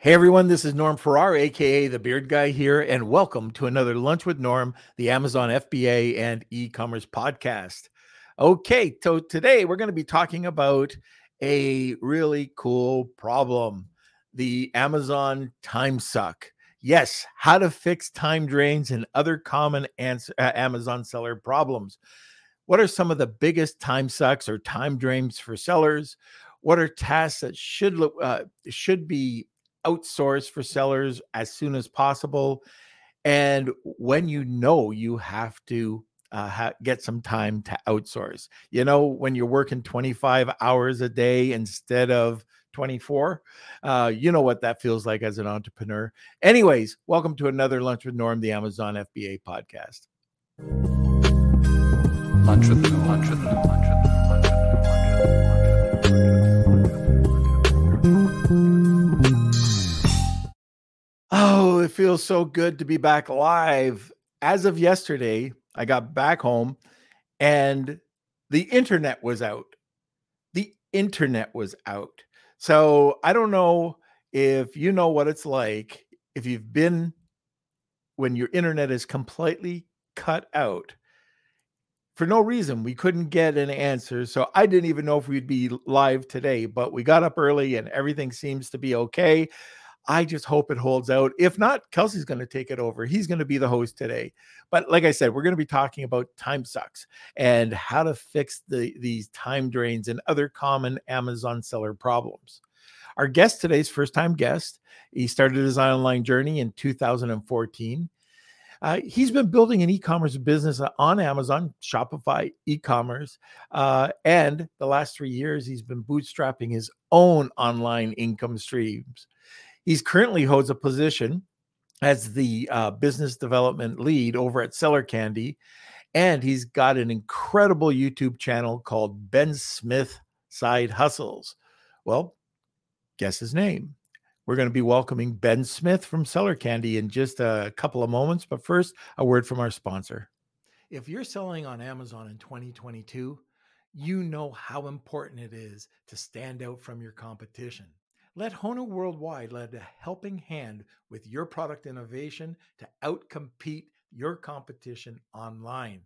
Hey everyone, this is Norm Farrar, aka the Beard Guy here, and welcome to another Lunch with Norm, the Amazon FBA and e-commerce podcast. Okay, so today we're going to be talking about a really cool problem, the Amazon time suck. Yes, how to fix time drains and other common uh, Amazon seller problems. What are some of the biggest time sucks or time drains for sellers? What are tasks that should uh, should be outsource for sellers as soon as possible. And when you know you have to uh, ha- get some time to outsource, you know, when you're working 25 hours a day instead of 24, uh, you know what that feels like as an entrepreneur. Anyways, welcome to another Lunch with Norm, the Amazon FBA podcast. Lunch with Norm. Lunch with Norm. Oh, it feels so good to be back live. As of yesterday, I got back home and the internet was out. The internet was out. So I don't know if you know what it's like if you've been when your internet is completely cut out for no reason. We couldn't get an answer. So I didn't even know if we'd be live today, but we got up early and everything seems to be okay. I just hope it holds out. If not, Kelsey's going to take it over. He's going to be the host today. But like I said, we're going to be talking about time sucks and how to fix the these time drains and other common Amazon seller problems. Our guest today's first time guest. He started his online journey in 2014. Uh, he's been building an e-commerce business on Amazon, Shopify, e-commerce, uh, and the last three years he's been bootstrapping his own online income streams. He's currently holds a position as the uh, business development lead over at Seller Candy, and he's got an incredible YouTube channel called Ben Smith Side Hustles. Well, guess his name. We're going to be welcoming Ben Smith from Seller Candy in just a couple of moments, but first, a word from our sponsor. If you're selling on Amazon in 2022, you know how important it is to stand out from your competition. Let Honu Worldwide lend a helping hand with your product innovation to outcompete your competition online.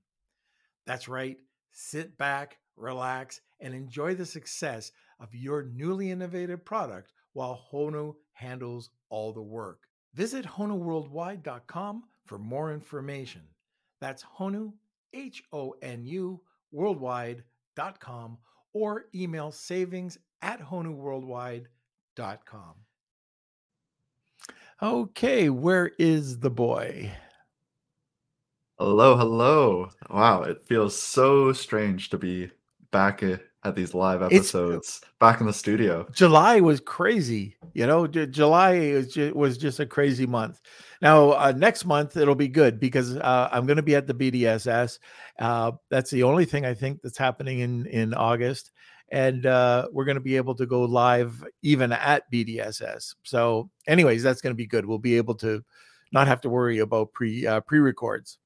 That's right. Sit back, relax, and enjoy the success of your newly innovative product while Honu handles all the work. Visit HonuWorldwide.com for more information. That's Honu, H O N U, worldwide.com, or email savings at HonuWorldwide.com com. Okay, where is the boy? Hello, hello. Wow, it feels so strange to be back at these live episodes, it's, back in the studio. July was crazy. You know, July was just, was just a crazy month. Now, uh, next month it'll be good because uh, I'm going to be at the BDSS. Uh, that's the only thing I think that's happening in in August and uh, we're going to be able to go live even at BDSS. So, anyways, that's going to be good. We'll be able to not have to worry about pre uh, pre records.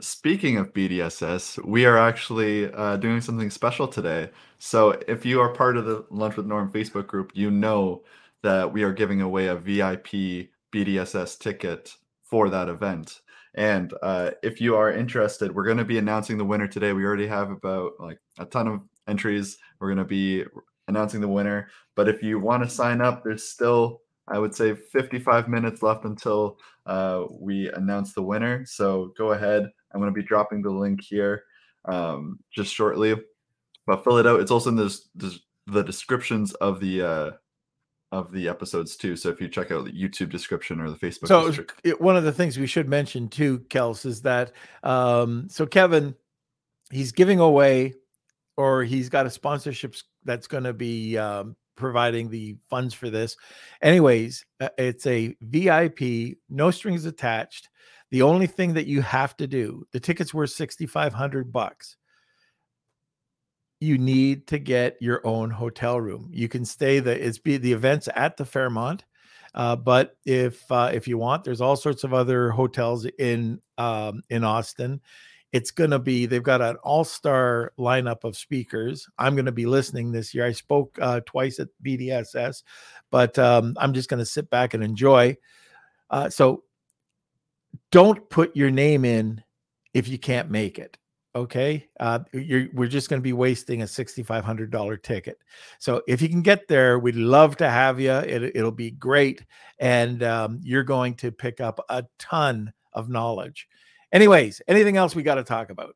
Speaking of BDSS, we are actually uh, doing something special today. So, if you are part of the Lunch with Norm Facebook group, you know that we are giving away a VIP BDSS ticket for that event. And uh, if you are interested, we're going to be announcing the winner today. We already have about like a ton of entries. We're going to be announcing the winner. But if you want to sign up, there's still, I would say, 55 minutes left until uh, we announce the winner. So go ahead. I'm going to be dropping the link here um, just shortly. But fill it out. It's also in this, this the descriptions of the uh, of the episodes too. So if you check out the YouTube description or the Facebook, so it, one of the things we should mention too, Kels, is that um, so Kevin, he's giving away or he's got a sponsorship that's going to be um, providing the funds for this. Anyways, uh, it's a VIP, no strings attached. The only thing that you have to do, the tickets were 6500 bucks. You need to get your own hotel room. You can stay the it's be the events at the Fairmont. Uh, but if uh, if you want, there's all sorts of other hotels in um, in Austin It's going to be, they've got an all star lineup of speakers. I'm going to be listening this year. I spoke uh, twice at BDSS, but um, I'm just going to sit back and enjoy. Uh, so don't put your name in if you can't make it okay uh, we're just going to be wasting a $6500 ticket so if you can get there we'd love to have you it, will be great and um, you're going to pick up a ton of knowledge anyways anything else we got to talk about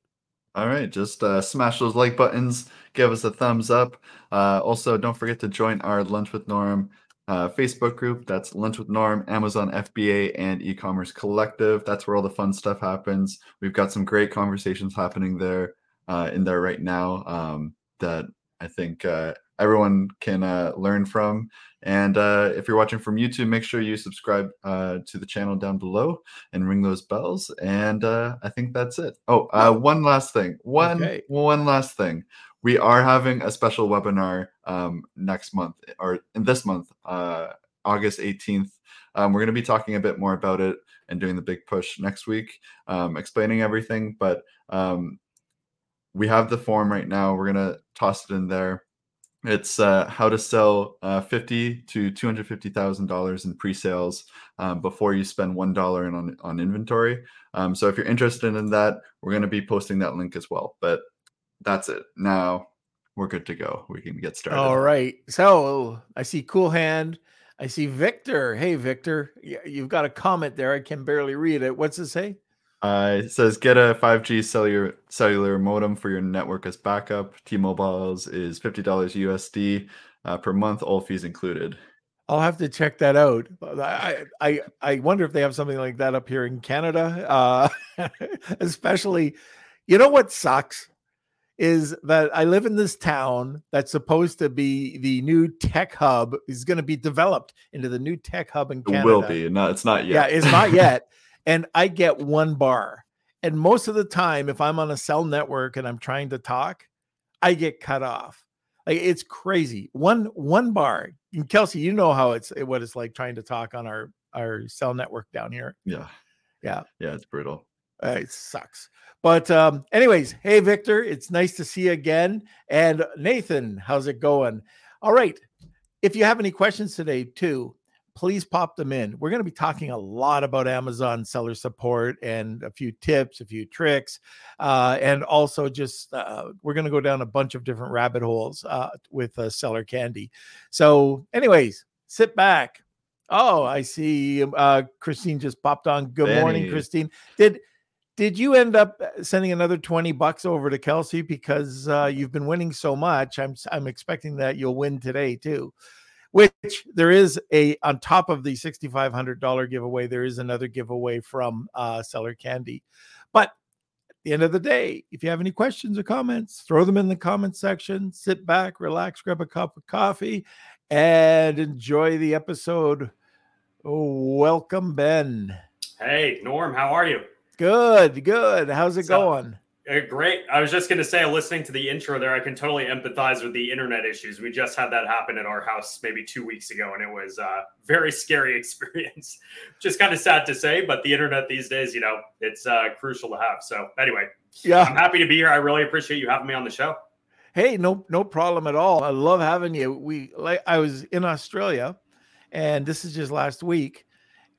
all right just uh, smash those like buttons give us a thumbs up uh, also don't forget to join our lunch with norm uh, Facebook group. That's Lunch with Norm, Amazon FBA, and e-commerce collective. That's where all the fun stuff happens. We've got some great conversations happening there uh, in there right now um, that I think uh, everyone can uh, learn from. And uh, if you're watching from YouTube, make sure you subscribe uh, to the channel down below and ring those bells. And uh, I think that's it. Oh, uh, one last thing. One okay. one last thing we are having a special webinar um, next month or in this month, uh, August 18th. Um, we're going to be talking a bit more about it and doing the big push next week, um, explaining everything. But um, we have the form right now. We're going to toss it in there. It's uh, how to sell uh, fifty to two hundred fifty thousand dollars in pre-sales um, before you spend one dollar on on inventory. Um, so if you're interested in that, we're going to be posting that link as well. But that's it. Now we're good to go. We can get started. All right. So I see Cool Hand. I see Victor. Hey, Victor, you've got a comment there. I can barely read it. What's it say? Uh, it says get a 5G cellular cellular modem for your network as backup. T-Mobile's is fifty dollars USD uh, per month, all fees included. I'll have to check that out. I, I I wonder if they have something like that up here in Canada. Uh, especially, you know what sucks is that I live in this town that's supposed to be the new tech hub is going to be developed into the new tech hub in Canada. It will be. No, it's not yet. Yeah, it's not yet. and I get one bar. And most of the time, if I'm on a cell network and I'm trying to talk, I get cut off. Like it's crazy. One one bar. And Kelsey, you know how it's what it's like trying to talk on our our cell network down here. Yeah. Yeah. Yeah, it's brutal. Uh, it sucks. But um, anyways, hey Victor, it's nice to see you again. And Nathan, how's it going? All right. If you have any questions today, too, please pop them in. We're going to be talking a lot about Amazon seller support and a few tips, a few tricks, uh, and also just uh, we're going to go down a bunch of different rabbit holes uh, with uh, seller candy. So, anyways, sit back. Oh, I see. Uh, Christine just popped on. Good Benny. morning, Christine. Did did you end up uh, sending another 20 bucks over to Kelsey because uh, you've been winning so much? I'm I'm expecting that you'll win today too. Which there is a on top of the $6500 giveaway there is another giveaway from uh, Seller Candy. But at the end of the day, if you have any questions or comments, throw them in the comment section. Sit back, relax, grab a cup of coffee and enjoy the episode. welcome Ben. Hey, Norm, how are you? Good, good. How's it going? Great. I was just going to say, listening to the intro there, I can totally empathize with the internet issues. We just had that happen at our house maybe two weeks ago, and it was a very scary experience. Just kind of sad to say, but the internet these days, you know, it's uh, crucial to have. So, anyway, yeah, I'm happy to be here. I really appreciate you having me on the show. Hey, no, no problem at all. I love having you. We like I was in Australia, and this is just last week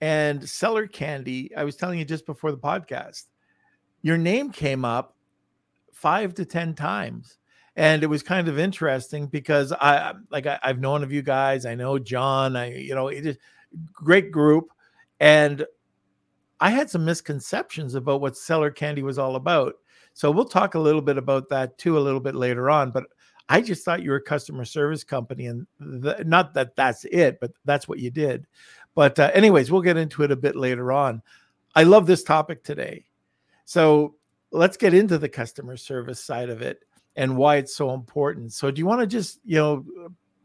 and Seller Candy, I was telling you just before the podcast, your name came up five to 10 times. And it was kind of interesting because I like I, have known of you guys. I know John. I you know it is great group, and I had some misconceptions about what Seller Candy was all about. So we'll talk a little bit about that too a little bit later on. But I just thought you were a customer service company, and not that that's it, but that's what you did. But, uh, anyways, we'll get into it a bit later on. I love this topic today. So, let's get into the customer service side of it and why it's so important. So, do you want to just, you know,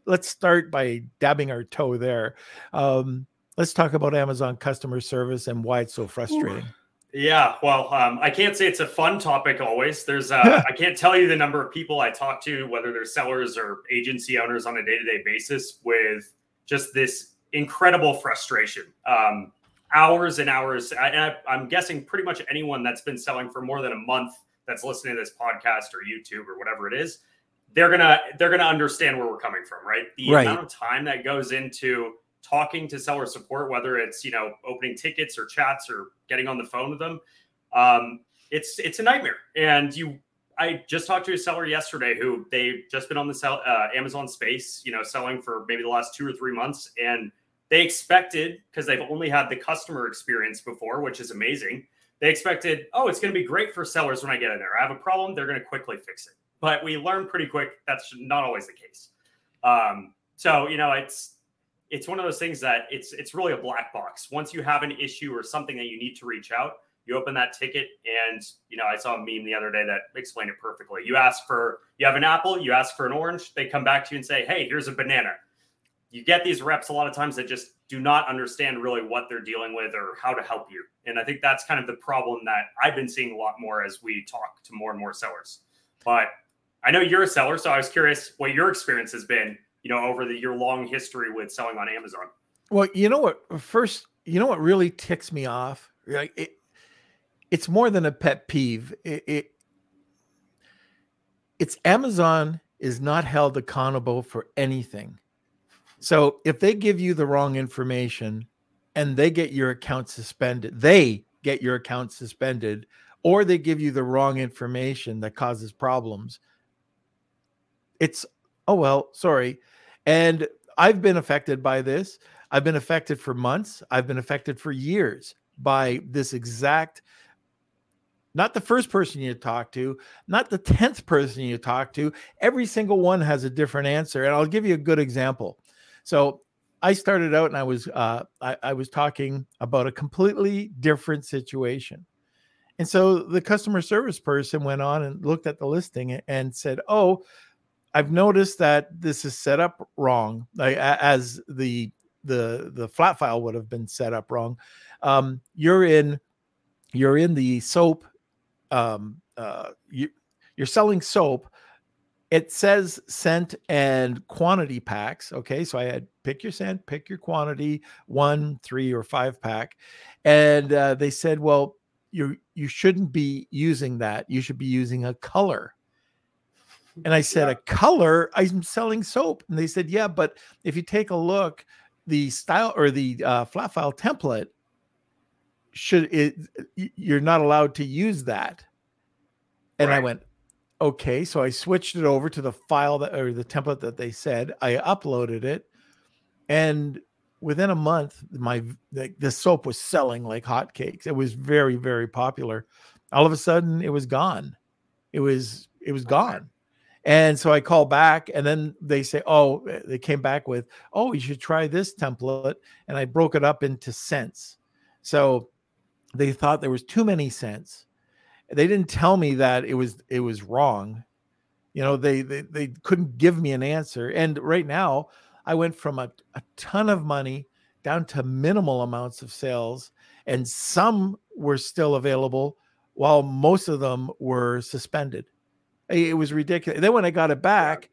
let's start by dabbing our toe there. Um, let's talk about Amazon customer service and why it's so frustrating. Yeah, well, um, I can't say it's a fun topic always. There's, uh, I can't tell you the number of people I talk to, whether they're sellers or agency owners on a day to day basis, with just this incredible frustration. Um, hours and hours. I, am guessing pretty much anyone that's been selling for more than a month that's listening to this podcast or YouTube or whatever it is, they're gonna they're gonna understand where we're coming from, right? The right. amount of time that goes into talking to seller support, whether it's you know opening tickets or chats or getting on the phone with them, um, it's it's a nightmare. And you, I just talked to a seller yesterday who they've just been on the sell, uh, Amazon space, you know, selling for maybe the last two or three months, and they expected because they've only had the customer experience before, which is amazing. They expected, oh, it's going to be great for sellers when I get in there. I have a problem, they're going to quickly fix it. But we learned pretty quick that's not always the case. Um, so you know, it's it's one of those things that it's it's really a black box. Once you have an issue or something that you need to reach out, you open that ticket, and you know, I saw a meme the other day that explained it perfectly. You ask for you have an apple, you ask for an orange, they come back to you and say, hey, here's a banana you get these reps a lot of times that just do not understand really what they're dealing with or how to help you. And I think that's kind of the problem that I've been seeing a lot more as we talk to more and more sellers. But I know you're a seller, so I was curious what your experience has been, you know, over the your long history with selling on Amazon. Well, you know what? First, you know what really ticks me off? Like it, it's more than a pet peeve. It, it it's Amazon is not held accountable for anything so if they give you the wrong information and they get your account suspended, they get your account suspended, or they give you the wrong information that causes problems. It's, oh, well, sorry. And I've been affected by this. I've been affected for months. I've been affected for years by this exact not the first person you talk to, not the 10th person you talk to. Every single one has a different answer. And I'll give you a good example. So I started out and I was uh, I, I was talking about a completely different situation. And so the customer service person went on and looked at the listing and said, "Oh, I've noticed that this is set up wrong, like, as the the the flat file would have been set up wrong. Um, you're in you're in the soap. Um, uh, you, you're selling soap, it says scent and quantity packs. Okay. So I had pick your scent, pick your quantity, one, three, or five pack. And uh, they said, well, you you shouldn't be using that. You should be using a color. And I said, yeah. a color? I'm selling soap. And they said, yeah, but if you take a look, the style or the uh, flat file template should it you're not allowed to use that. And right. I went, okay so i switched it over to the file that or the template that they said. I uploaded it and within a month my the, the soap was selling like hotcakes. It was very very popular. All of a sudden it was gone. It was it was gone. And so i call back and then they say oh they came back with oh you should try this template and i broke it up into scents so they thought there was too many scents they didn't tell me that it was it was wrong. You know they they, they couldn't give me an answer. And right now i went from a, a ton of money down to minimal amounts of sales and some were still available while most of them were suspended. It was ridiculous. Then when i got it back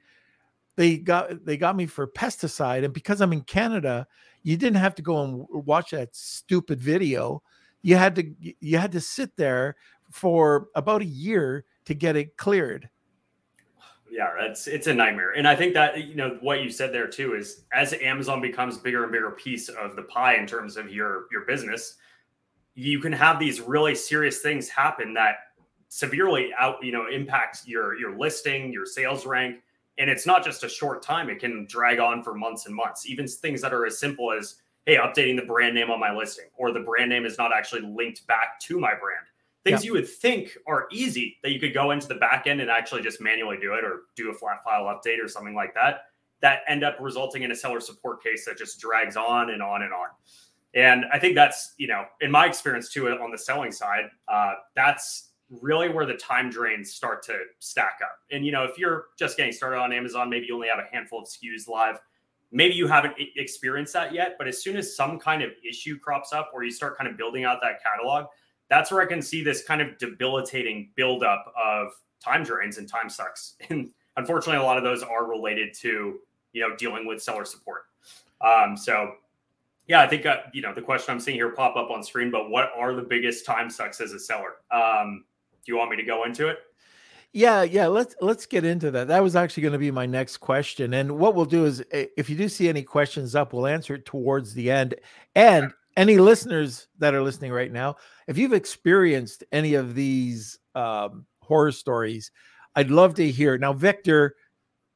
they got they got me for pesticide. And because i'm in canada you didn't have to go and watch that stupid video. You had to you had to sit there for about a year to get it cleared. Yeah, that's it's a nightmare. And I think that you know what you said there too is as Amazon becomes bigger and bigger piece of the pie in terms of your your business, you can have these really serious things happen that severely out you know impact your your listing, your sales rank, and it's not just a short time. It can drag on for months and months. Even things that are as simple as hey, updating the brand name on my listing, or the brand name is not actually linked back to my brand things you would think are easy that you could go into the back end and actually just manually do it or do a flat file update or something like that that end up resulting in a seller support case that just drags on and on and on. And i think that's you know in my experience too on the selling side uh, that's really where the time drains start to stack up. And you know if you're just getting started on amazon maybe you only have a handful of skus live maybe you haven't experienced that yet but as soon as some kind of issue crops up or you start kind of building out that catalog that's where I can see this kind of debilitating buildup of time drains and time sucks. And unfortunately, a lot of those are related to you know dealing with seller support. Um, so Yeah, I think uh, you know the question I'm seeing here pop up on screen. But what are the biggest time sucks as a seller? Um, do you want me to go into it? Yeah, yeah. Let's let's get into that. That was actually going to be my next question. And what we'll do is, if you do see any questions up, we'll answer it towards the end. And any listeners that are listening right now, if you've experienced any of these um, horror stories, I'd love to hear. Now, Victor,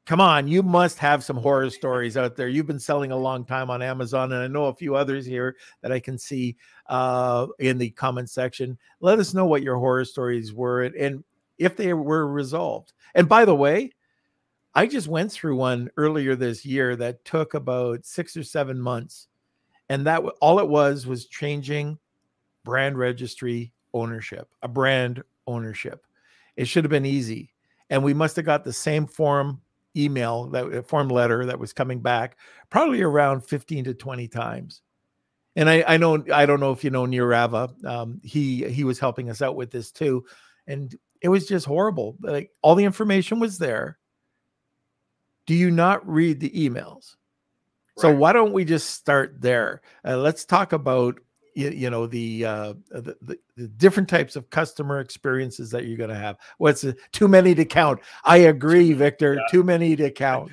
come on, you must have some horror stories out there. You've been selling a long time on Amazon, and I know a few others here that I can see uh, in the comment section. Let us know what your horror stories were and, and if they were resolved. And by the way, I just went through one earlier this year that took about six or seven months. And that all it was was changing brand registry ownership, a brand ownership. It should have been easy. And we must have got the same form email that uh, form letter that was coming back probably around 15 to 20 times. And I, I know I don't know if you know Nirava. Um, he he was helping us out with this too. And it was just horrible. Like all the information was there. Do you not read the emails? So why don't we just start there? Uh, let's talk about you, you know the, uh, the, the, the different types of customer experiences that you're going to have. What's uh, too many to count? I agree, Victor. Yeah. Too many to count.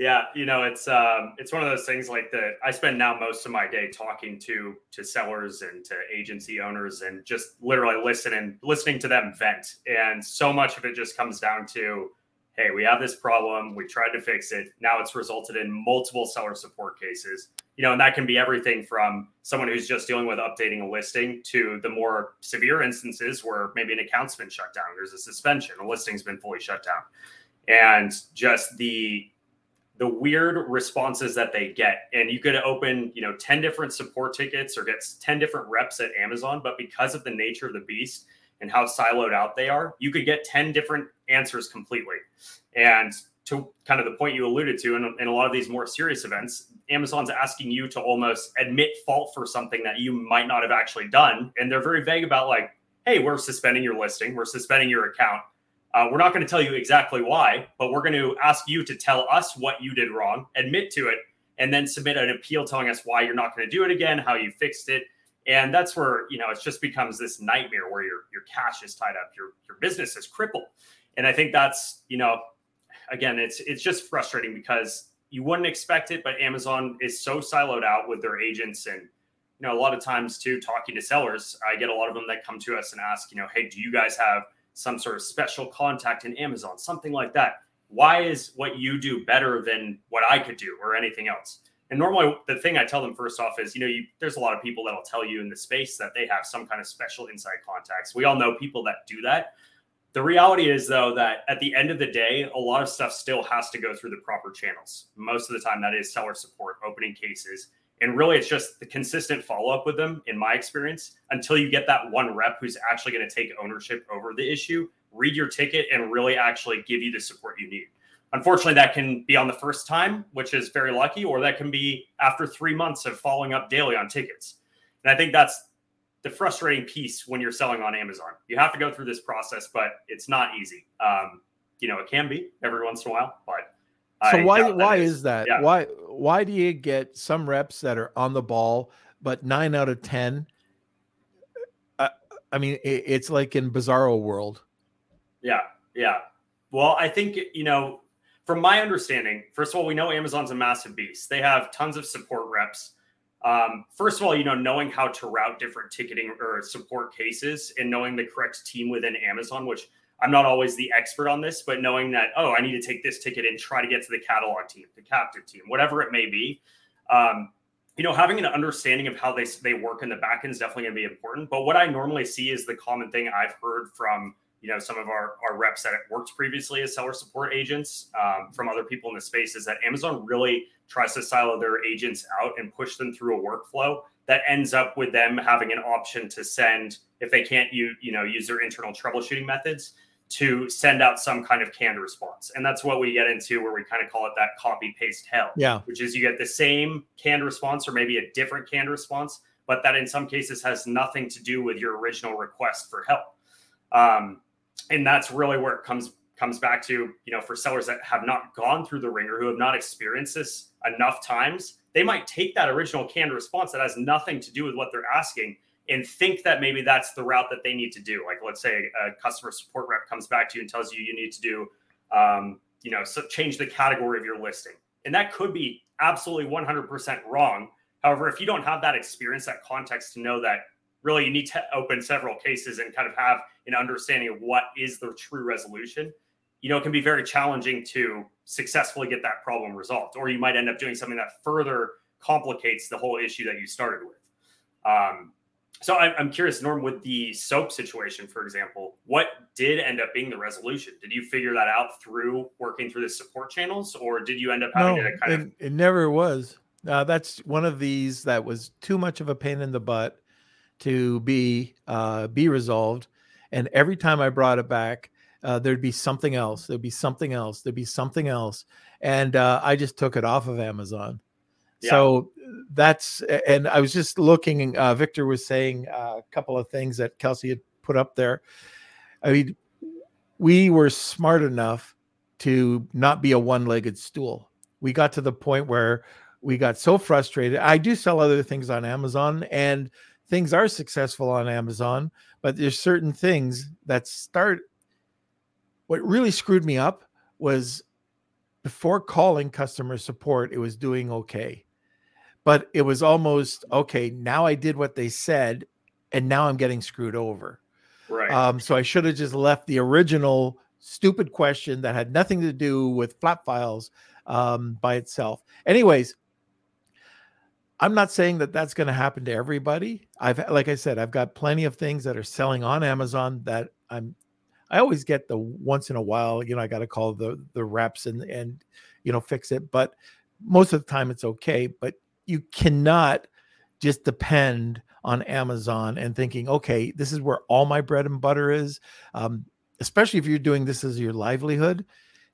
Yeah, you know, it's um, it's one of those things like that. I spend now most of my day talking to to sellers and to agency owners, and just literally listening listening to them vent. And so much of it just comes down to, hey, we have this problem. We tried to fix it. Now it's resulted in multiple seller support cases. You know, and that can be everything from someone who's just dealing with updating a listing to the more severe instances where maybe an account's been shut down. There's a suspension. A listing's been fully shut down, and just the the weird responses that they get and you could open you know 10 different support tickets or get 10 different reps at amazon but because of the nature of the beast and how siloed out they are you could get 10 different answers completely and to kind of the point you alluded to in, in a lot of these more serious events amazon's asking you to almost admit fault for something that you might not have actually done and they're very vague about like hey we're suspending your listing we're suspending your account uh, we're not going to tell you exactly why, but we're going to ask you to tell us what you did wrong, admit to it, and then submit an appeal telling us why you're not going to do it again, how you fixed it. And that's where, you know, it just becomes this nightmare where your your cash is tied up, your your business is crippled. And I think that's, you know, again, it's it's just frustrating because you wouldn't expect it, but Amazon is so siloed out with their agents and you know, a lot of times too, talking to sellers, I get a lot of them that come to us and ask, you know, hey, do you guys have some sort of special contact in Amazon, something like that. Why is what you do better than what I could do or anything else? And normally, the thing I tell them first off is, you know, you, there's a lot of people that'll tell you in the space that they have some kind of special inside contacts. We all know people that do that. The reality is, though, that at the end of the day, a lot of stuff still has to go through the proper channels. Most of the time, that is seller support, opening cases, and really, it's just the consistent follow up with them, in my experience, until you get that one rep who's actually going to take ownership over the issue, read your ticket, and really actually give you the support you need. Unfortunately, that can be on the first time, which is very lucky, or that can be after three months of following up daily on tickets. And I think that's the frustrating piece when you're selling on Amazon. You have to go through this process, but it's not easy. Um, you know, it can be every once in a while, but so I why why is, is that? Yeah. Why why do you get some reps that are on the ball, but nine out of ten? Uh, I mean, it, it's like in Bizarro world. Yeah, yeah. Well, I think you know, from my understanding, first of all, we know Amazon's a massive beast. They have tons of support reps. Um, first of all, you know, knowing how to route different ticketing or support cases and knowing the correct team within Amazon, which I'm not always the expert on this, but knowing that, oh, I need to take this ticket and try to get to the catalog team, the captive team, whatever it may be. Um, you know, having an understanding of how they, they work in the back end is definitely going to be important. But what I normally see is the common thing I've heard from, you know, some of our, our reps that it worked previously as seller support agents um, from other people in the space is that Amazon really tries to silo their agents out and push them through a workflow that ends up with them having an option to send if they can't you you know use their internal troubleshooting methods to send out some kind of canned response. And that's what we get into where we kind of call it that copy paste hell. Yeah. Which is you get the same canned response or maybe a different canned response, but that in some cases has nothing to do with your original request for help. Um, and that's really where it comes comes back to, you know, for sellers that have not gone through the ringer, who have not experienced this enough times, they might take that original canned response that has nothing to do with what they're asking and think that maybe that's the route that they need to do. Like, let's say a customer support rep comes back to you and tells you you need to do, um, you know, so change the category of your listing. And that could be absolutely 100% wrong. However, if you don't have that experience, that context to know that really you need to open several cases and kind of have an understanding of what is the true resolution, you know, it can be very challenging to successfully get that problem resolved. Or you might end up doing something that further complicates the whole issue that you started with. Um, so I'm curious, Norm, with the soap situation, for example, what did end up being the resolution? Did you figure that out through working through the support channels, or did you end up having no, to kind it, of? It never was. Uh, that's one of these that was too much of a pain in the butt to be uh, be resolved. And every time I brought it back, uh, there'd be something else. There'd be something else. There'd be something else, and uh, I just took it off of Amazon. Yeah. So that's and I was just looking. Uh, Victor was saying uh, a couple of things that Kelsey had put up there. I mean, we were smart enough to not be a one-legged stool. We got to the point where we got so frustrated. I do sell other things on Amazon, and things are successful on Amazon, but there's certain things that start. What really screwed me up was before calling customer support, it was doing okay but it was almost okay. Now I did what they said, and now I'm getting screwed over. Right. Um, so I should have just left the original stupid question that had nothing to do with flat files um, by itself. Anyways, I'm not saying that that's going to happen to everybody. I've, like I said, I've got plenty of things that are selling on Amazon that I'm. I always get the once in a while, you know, I got to call the the reps and and you know fix it, but most of the time it's okay. But you cannot just depend on Amazon and thinking, okay, this is where all my bread and butter is. Um, especially if you're doing this as your livelihood.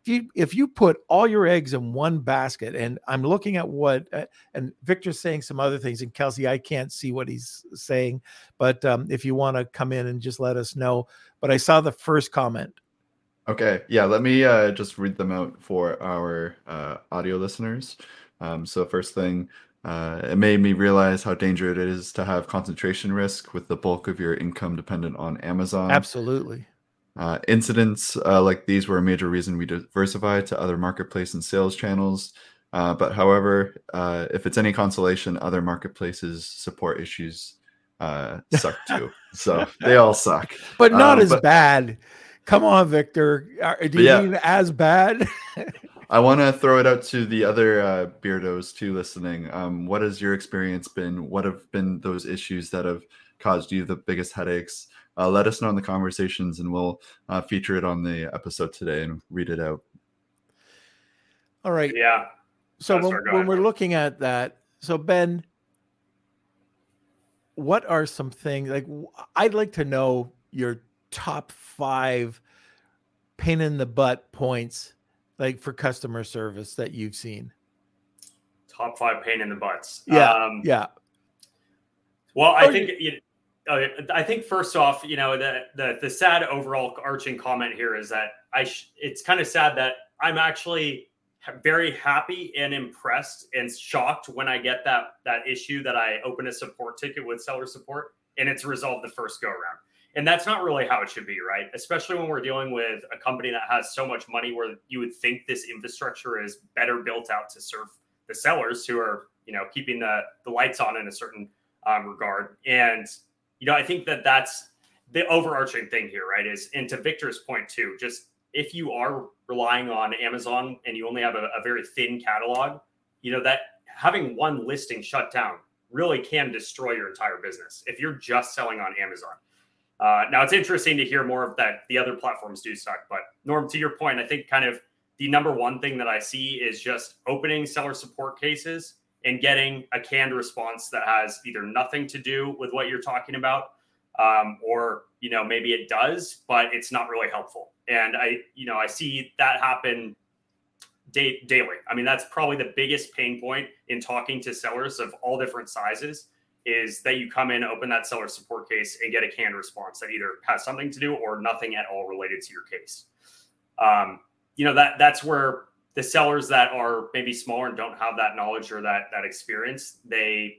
If you if you put all your eggs in one basket, and I'm looking at what uh, and Victor's saying some other things, and Kelsey, I can't see what he's saying, but um, if you want to come in and just let us know. But I saw the first comment. Okay, yeah, let me uh, just read them out for our uh, audio listeners. Um, so first thing, uh, it made me realize how dangerous it is to have concentration risk with the bulk of your income dependent on Amazon. Absolutely. Uh, incidents uh, like these were a major reason we diversified to other marketplace and sales channels. Uh, but however, uh, if it's any consolation, other marketplaces support issues uh, suck too. so they all suck. But not um, as but, bad. Come on, Victor. Do you yeah. mean as bad? I want to throw it out to the other uh, beardos too listening. Um, what has your experience been? What have been those issues that have caused you the biggest headaches? Uh, let us know in the conversations, and we'll uh, feature it on the episode today and read it out. All right. Yeah. So when, when we're looking at that, so Ben, what are some things like I'd like to know your top five pain in the butt points like for customer service that you've seen? Top five pain in the butts. Yeah. Um, yeah. Well, I oh, think you, I think first off, you know, the, the the sad overall arching comment here is that I sh- it's kind of sad that I'm actually very happy and impressed and shocked when I get that that issue that I open a support ticket with seller support and it's resolved the first go around. And that's not really how it should be, right? Especially when we're dealing with a company that has so much money where you would think this infrastructure is better built out to serve the sellers who are, you know, keeping the, the lights on in a certain um, regard. And, you know, I think that that's the overarching thing here, right? Is, and to Victor's point too, just if you are relying on Amazon and you only have a, a very thin catalog, you know, that having one listing shut down really can destroy your entire business if you're just selling on Amazon. Uh, now it's interesting to hear more of that. The other platforms do suck, but Norm, to your point, I think kind of the number one thing that I see is just opening seller support cases and getting a canned response that has either nothing to do with what you're talking about, um, or you know maybe it does, but it's not really helpful. And I, you know, I see that happen day, daily. I mean, that's probably the biggest pain point in talking to sellers of all different sizes is that you come in, open that seller support case, and get a canned response that either has something to do or nothing at all related to your case. Um, you know that that's where the sellers that are maybe smaller and don't have that knowledge or that that experience, they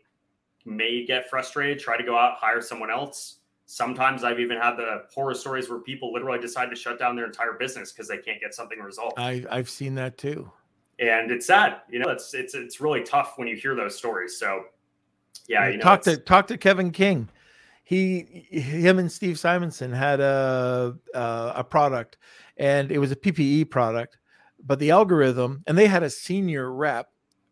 may get frustrated, try to go out, hire someone else. Sometimes I've even had the horror stories where people literally decide to shut down their entire business because they can't get something resolved. I, I've seen that too. And it's sad, you know. It's it's it's really tough when you hear those stories. So, yeah, you know, talk to talk to Kevin King. He, him, and Steve Simonson had a a, a product, and it was a PPE product, but the algorithm, and they had a senior rep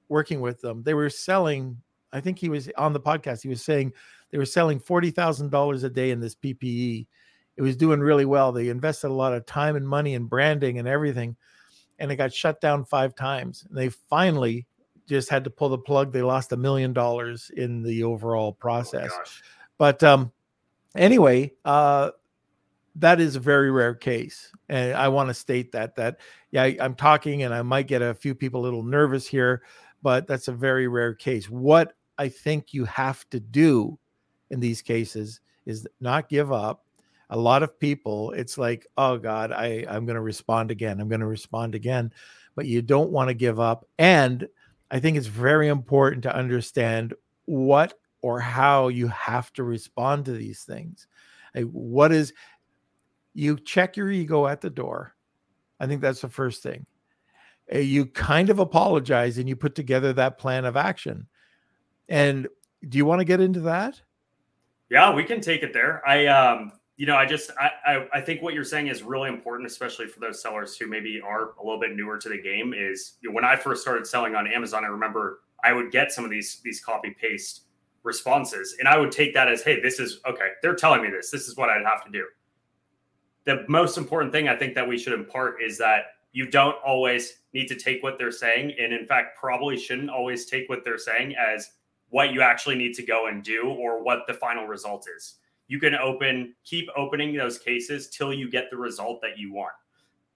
working with them. They were selling I think he was on the podcast. He was saying they were selling forty thousand dollars a day in this PPE. It was doing really well. They invested a lot of time and money in branding and everything, and it got shut down five times. And they finally just had to pull the plug. They lost a million dollars in the overall oh process. Oh but um, anyway, uh, that is a very rare case, and I want to state that that yeah, I'm talking, and I might get a few people a little nervous here, but that's a very rare case. What I think you have to do in these cases is not give up. A lot of people, it's like, oh God, I, I'm going to respond again. I'm going to respond again. But you don't want to give up. And I think it's very important to understand what or how you have to respond to these things. Like what is, you check your ego at the door. I think that's the first thing. You kind of apologize and you put together that plan of action and do you want to get into that? Yeah, we can take it there. I um you know, I just I, I, I think what you're saying is really important, especially for those sellers who maybe are a little bit newer to the game. Is you know, when I first started selling on Amazon, I remember I would get some of these these copy paste responses, and I would take that as, hey, this is okay. They're telling me this. This is what I'd have to do. The most important thing I think that we should impart is that you don't always need to take what they're saying, and in fact, probably shouldn't always take what they're saying as what you actually need to go and do or what the final result is. You can open, keep opening those cases till you get the result that you want.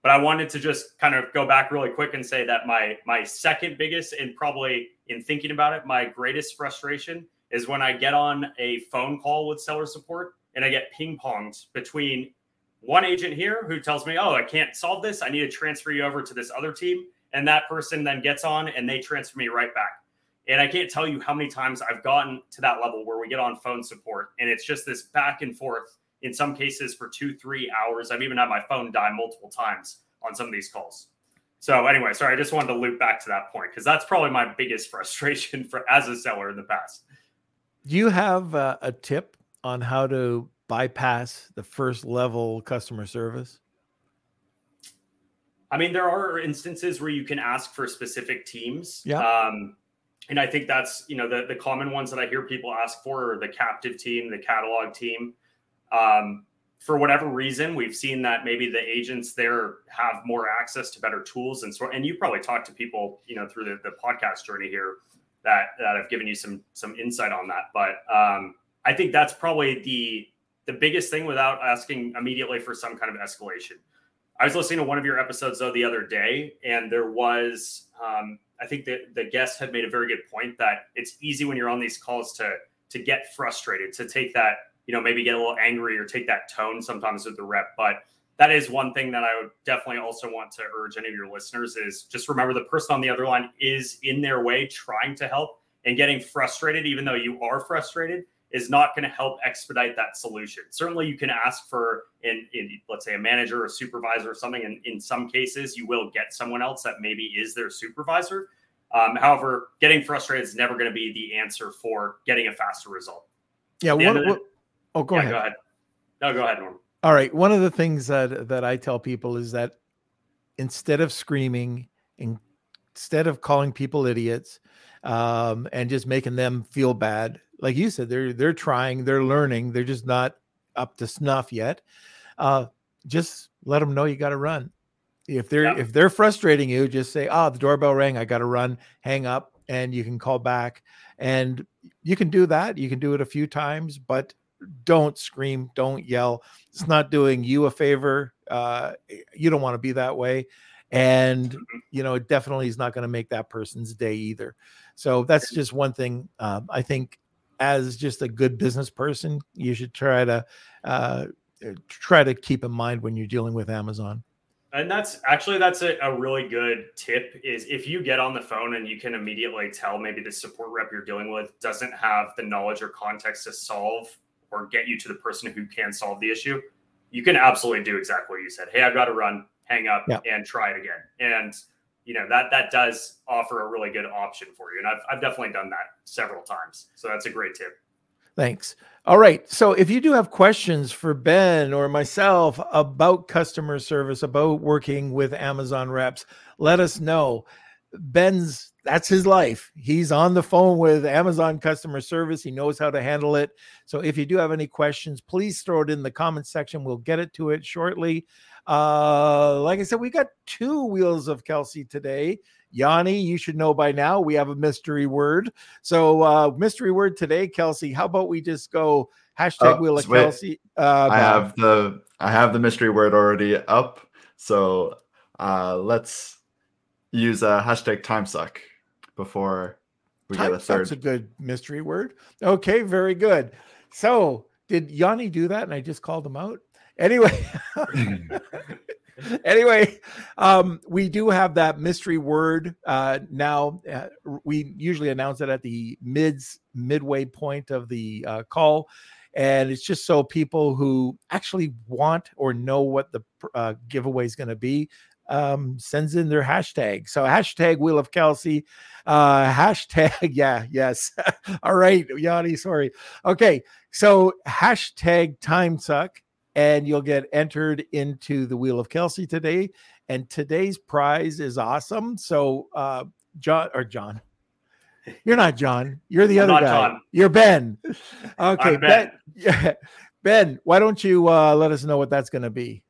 But I wanted to just kind of go back really quick and say that my my second biggest and probably in thinking about it, my greatest frustration is when I get on a phone call with seller support and I get ping ponged between one agent here who tells me, "Oh, I can't solve this. I need to transfer you over to this other team." And that person then gets on and they transfer me right back and I can't tell you how many times I've gotten to that level where we get on phone support and it's just this back and forth in some cases for two, three hours. I've even had my phone die multiple times on some of these calls. So anyway, sorry, I just wanted to loop back to that point because that's probably my biggest frustration for as a seller in the past. Do you have uh, a tip on how to bypass the first level customer service? I mean, there are instances where you can ask for specific teams. Yeah. Um, and I think that's you know the the common ones that I hear people ask for are the captive team, the catalog team. Um, for whatever reason, we've seen that maybe the agents there have more access to better tools and so. And you probably talked to people you know through the, the podcast journey here that that have given you some some insight on that. But um, I think that's probably the the biggest thing without asking immediately for some kind of escalation. I was listening to one of your episodes though the other day, and there was um, I think that the guest had made a very good point that it's easy when you're on these calls to to get frustrated, to take that, you know, maybe get a little angry or take that tone sometimes with the rep. But that is one thing that I would definitely also want to urge any of your listeners is just remember the person on the other line is in their way trying to help and getting frustrated, even though you are frustrated, is not going to help expedite that solution. Certainly, you can ask for, in, in let's say, a manager or supervisor or something. And in some cases, you will get someone else that maybe is their supervisor. Um, however, getting frustrated is never going to be the answer for getting a faster result. Yeah. What, the, what, oh, go yeah, ahead. Go ahead. No, go ahead, Norm. All right. One of the things that that I tell people is that instead of screaming, instead of calling people idiots, um, and just making them feel bad, like you said, they're they're trying, they're learning, they're just not up to snuff yet. Uh, just let them know you got to run. If they're yeah. if they're frustrating you, just say, "Oh, the doorbell rang. I got to run." Hang up, and you can call back. And you can do that. You can do it a few times, but don't scream, don't yell. It's not doing you a favor. Uh, you don't want to be that way, and mm-hmm. you know it definitely is not going to make that person's day either. So that's just one thing. Uh, I think as just a good business person, you should try to uh, try to keep in mind when you're dealing with Amazon. And that's actually that's a, a, really good tip is if you get on the phone and you can immediately tell maybe the support rep you're dealing with doesn't have the knowledge or context to solve or get you to the person who can solve the issue, you can absolutely do exactly what you said. Hey, I've got to run, hang up, yeah. and try it again. And you know that that does offer a really good option for you. And I've I've definitely done that several times. So that's a great tip. Thanks. All right. So if you do have questions for Ben or myself about customer service, about working with Amazon reps, let us know. Ben's that's his life. He's on the phone with Amazon customer service. He knows how to handle it. So if you do have any questions, please throw it in the comment section. We'll get it to it shortly. Uh, like I said, we got two wheels of Kelsey today. Yanni, you should know by now we have a mystery word. So, uh, mystery word today, Kelsey. How about we just go hashtag oh, Wheel of wait. Kelsey? Uh, I have the I have the mystery word already up. So uh, let's use a hashtag time suck before we time get a third. That's a good mystery word. Okay, very good. So, did Yanni do that? And I just called him out. Anyway, anyway, um, we do have that mystery word uh, now. Uh, we usually announce it at the mids midway point of the uh, call, and it's just so people who actually want or know what the uh, giveaway is going to be um, sends in their hashtag. So hashtag Wheel of Kelsey, uh, hashtag yeah yes. All right, Yanni, sorry. Okay, so hashtag Time Suck and you'll get entered into the Wheel of Kelsey today. And today's prize is awesome. So, uh, John or John, you're not John. You're the I'm other guy. John. You're Ben. Okay, Ben. Ben, ben, why don't you uh, let us know what that's going to be?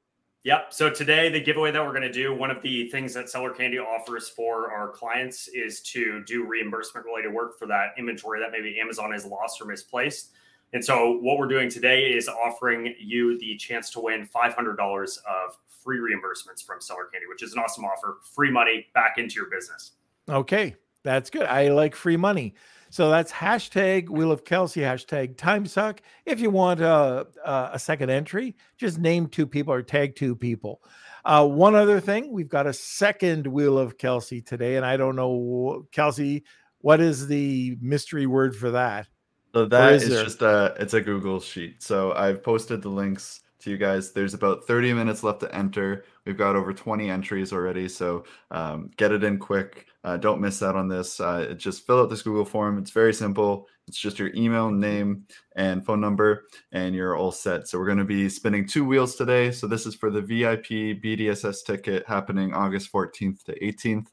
Yep. So today, the giveaway that we're going to do, one of the things that Seller Candy offers for our clients is to do reimbursement related work for that inventory that maybe Amazon has lost or misplaced. And so, what we're doing today is offering you the chance to win $500 of free reimbursements from Seller Candy, which is an awesome offer. Free money back into your business. Okay, that's good. I like free money. So that's hashtag Wheel of Kelsey, hashtag timesuck. If you want a, a, second entry, just name two people or tag two people. Uh, one other thing, we've got a second Wheel of Kelsey today, and I don't know, Kelsey, what is the mystery word for that? So that is, is just a it's a Google sheet. So I've posted the links to you guys. There's about 30 minutes left to enter. We've got over 20 entries already, so um, get it in quick. Uh, don't miss out on this. Uh, just fill out this Google form. It's very simple. It's just your email, name, and phone number, and you're all set. So we're going to be spinning two wheels today. So this is for the VIP BDSS ticket happening August 14th to 18th.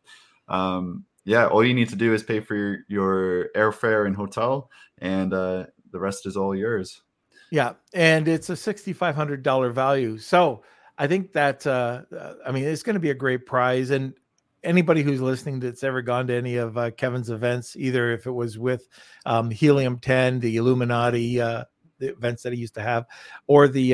Um, yeah, all you need to do is pay for your, your airfare and hotel, and uh, the rest is all yours. Yeah, and it's a sixty-five hundred dollar value. So I think that uh, uh I mean it's going to be a great prize, and anybody who's listening that's ever gone to any of uh, Kevin's events, either if it was with um, Helium Ten, the Illuminati uh, the events that he used to have, or the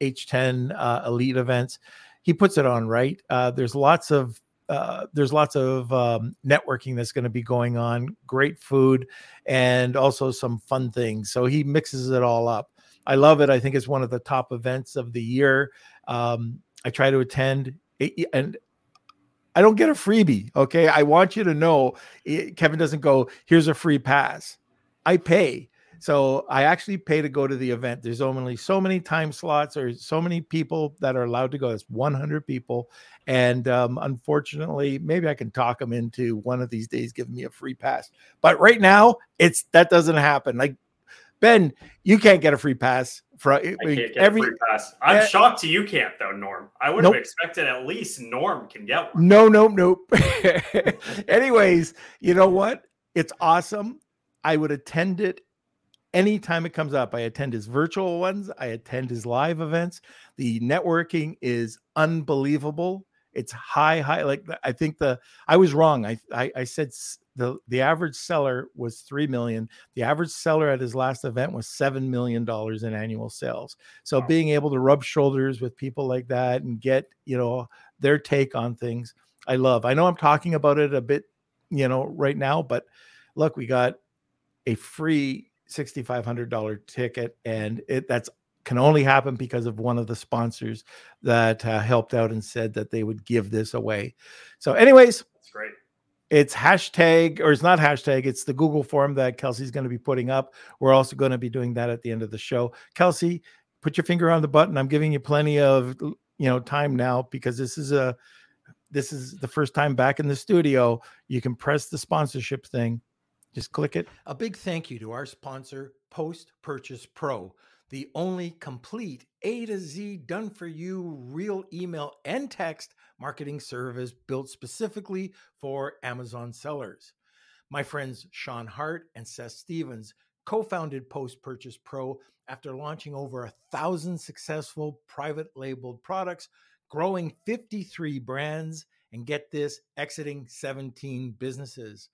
H10 uh, Elite events, he puts it on right. there's lots of uh, there's lots of um, networking that's going to be going on, great food, and also some fun things. So he mixes it all up. I love it. I think it's one of the top events of the year. Um, I try to attend, and I don't get a freebie. Okay, I want you to know, Kevin doesn't go. Here's a free pass. I pay. So I actually pay to go to the event. There's only so many time slots or so many people that are allowed to go. It's 100 people. And um, unfortunately, maybe I can talk them into one of these days giving me a free pass. But right now, it's that doesn't happen. Like Ben, you can't get a free pass for can't every free pass. I'm uh, shocked you can't though, Norm. I would nope. have expected at least Norm can get one. No, no, nope. Anyways, you know what? It's awesome. I would attend it anytime it comes up. I attend his virtual ones, I attend his live events. The networking is unbelievable. It's high, high. Like I think the I was wrong. I I, I said the the average seller was three million. The average seller at his last event was seven million dollars in annual sales. So wow. being able to rub shoulders with people like that and get you know their take on things, I love. I know I'm talking about it a bit, you know, right now, but look, we got a free $6500 ticket and it that's can only happen because of one of the sponsors that uh, helped out and said that they would give this away. So, anyways, that's great. It's hashtag, or it's not hashtag, it's the Google form that Kelsey's going to be putting up. We're also going to be doing that at the end of the show. Kelsey, put your finger on the button. I'm giving you plenty of you know time now because this is a this is the first time back in the studio. You can press the sponsorship thing. Just click it. A big thank you to our sponsor, Post Purchase Pro the only complete A to Z done for you real email and text marketing service built specifically for Amazon sellers. My friends Sean Hart and Seth Stevens co founded Post Purchase Pro after launching over a thousand successful private labeled products, growing 53 brands, and get this, exiting 17 businesses.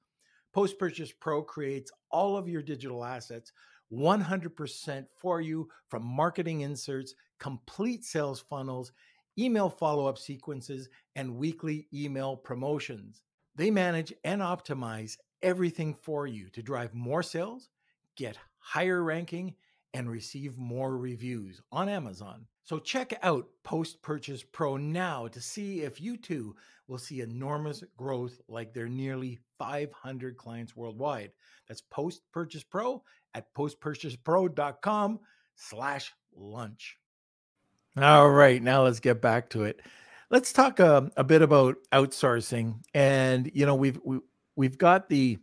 Post Purchase Pro creates all of your digital assets 100% for you from marketing inserts, complete sales funnels, email follow up sequences, and weekly email promotions. They manage and optimize everything for you to drive more sales, get higher ranking, and receive more reviews on Amazon. So check out Post Purchase Pro now to see if you too will see enormous growth like their nearly 500 clients worldwide. That's Post Purchase Pro at postpurchasepro.com slash lunch. All right, now let's get back to it. Let's talk a, um, a bit about outsourcing. And you know, we've we, we've got the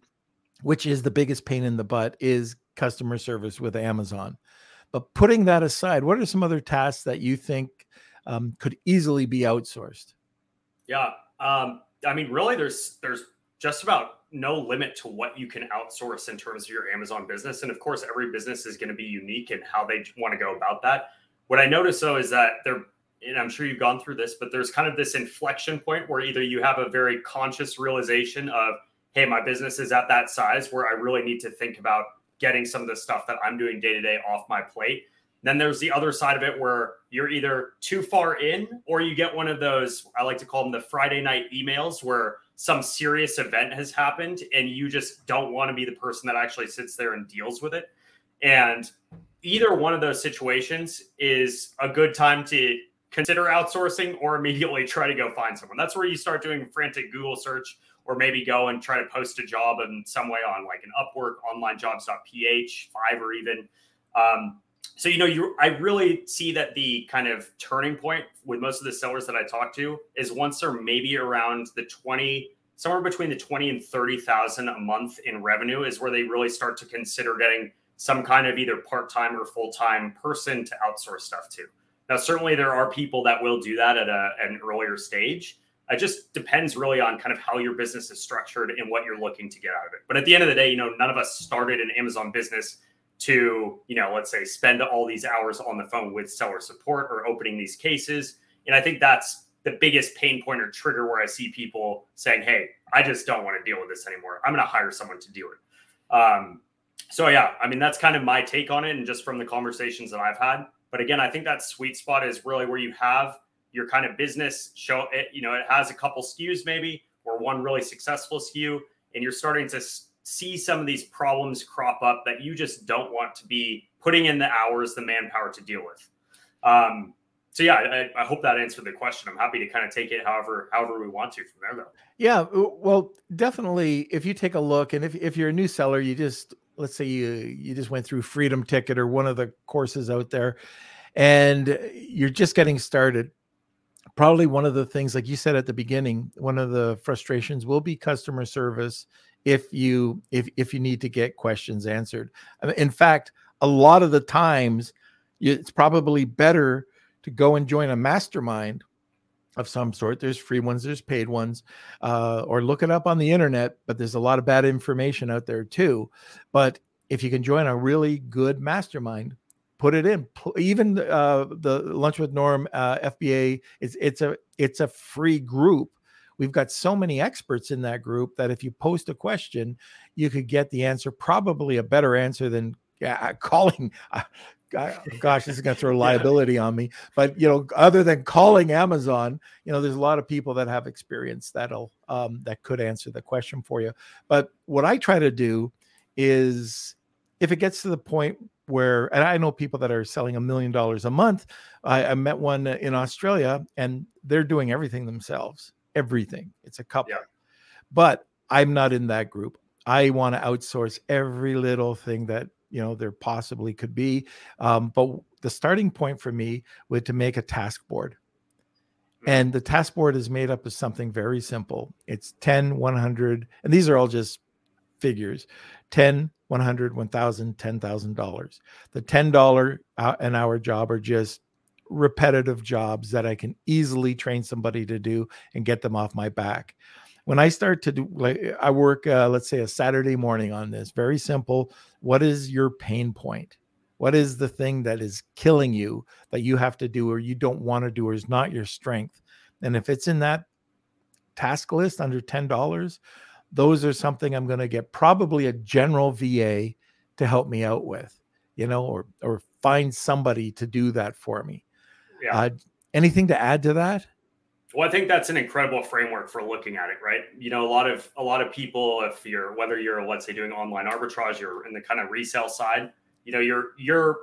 which is the biggest pain in the butt is customer service with Amazon. But putting that aside, what are some other tasks that you think um, could easily be outsourced? Yeah, um, I mean, really, there's there's just about no limit to what you can outsource in terms of your Amazon business. And of course, every business is going to be unique in how they want to go about that. What I notice though is that there, and I'm sure you've gone through this, but there's kind of this inflection point where either you have a very conscious realization of, hey, my business is at that size where I really need to think about getting some of the stuff that I'm doing day to day off my plate. Then there's the other side of it where you're either too far in or you get one of those, I like to call them the Friday night emails where some serious event has happened and you just don't want to be the person that actually sits there and deals with it. And either one of those situations is a good time to consider outsourcing or immediately try to go find someone. That's where you start doing frantic Google search or maybe go and try to post a job in some way on like an Upwork, onlinejobs.ph, Fiverr even. Um, so you know you i really see that the kind of turning point with most of the sellers that i talk to is once they're maybe around the 20 somewhere between the 20 and 30,000 a month in revenue is where they really start to consider getting some kind of either part-time or full-time person to outsource stuff to now certainly there are people that will do that at, a, an earlier stage it just depends really on kind of how your business is structured and what you're looking to get out of it but at the end of the day you know none of us started an amazon business to, you know, let's say spend all these hours on the phone with seller support or opening these cases. And I think that's the biggest pain point or trigger where I see people saying, Hey, I just don't want to deal with this anymore. I'm going to hire someone to do it. Um, so, yeah, I mean, that's kind of my take on it. And just from the conversations that I've had. But again, I think that sweet spot is really where you have your kind of business show it, you know, it has a couple SKUs maybe or one really successful SKU, and you're starting to see some of these problems crop up that you just don't want to be putting in the hours, the manpower to deal with. Um, so yeah, I, I, hope that answered the question. I'm happy to kind of take it however however we want to from there though. Yeah, well, definitely. If you take a look, and if if you're a new seller, you just let's say you you just went through Freedom Ticket or one of the courses out there, and you're just getting started. Probably one of the things, like you said at the beginning, one of the frustrations will be customer service if you if if you need to get questions answered. in fact, a lot of the times it's probably better to go and join a mastermind of some sort. There's free ones, there's paid ones, uh, or look it up on the internet. But there's a lot of bad information out there too. But if you can join a really good mastermind, put it in. Even uh, the Lunch with Norm uh, FBA, it's it's a it's a free group we've got so many experts in that group that if you post a question, you could get the answer, probably a better answer than uh, calling. Uh, gosh, this is going to throw liability on me. But you know, other than calling Amazon, you know, there's a lot of people that have experience that'll um, that could answer the question for you. But what I try to do is, if it gets to the point where and i know people that are selling a million dollars a month. I, I, met one in australia and they're doing everything themselves everything. It's a couple. Yeah. but i'm not in that group. I want to outsource every little thing that you know there possibly could be. Um, but the starting point for me was to make a task board. Mm-hmm. and the task board is made up of something very simple. It's 10 100 and these are all just figures 10 100 1000 $10000 the $10 an hour job are just repetitive jobs that i can easily train somebody to do and get them off my back. When i start to do like i work uh, let's say a saturday morning on this very simple what is your pain point? What is the thing that is killing you that you have to do or you don't want to do or is not your strength? And if it's in that task list under $10 those are something I'm going to get probably a general VA to help me out with, you know, or or find somebody to do that for me. Yeah. Uh, anything to add to that? Well, I think that's an incredible framework for looking at it, right? You know, a lot of a lot of people, if you're whether you're let's say doing online arbitrage, you're in the kind of resale side, you know, you're you're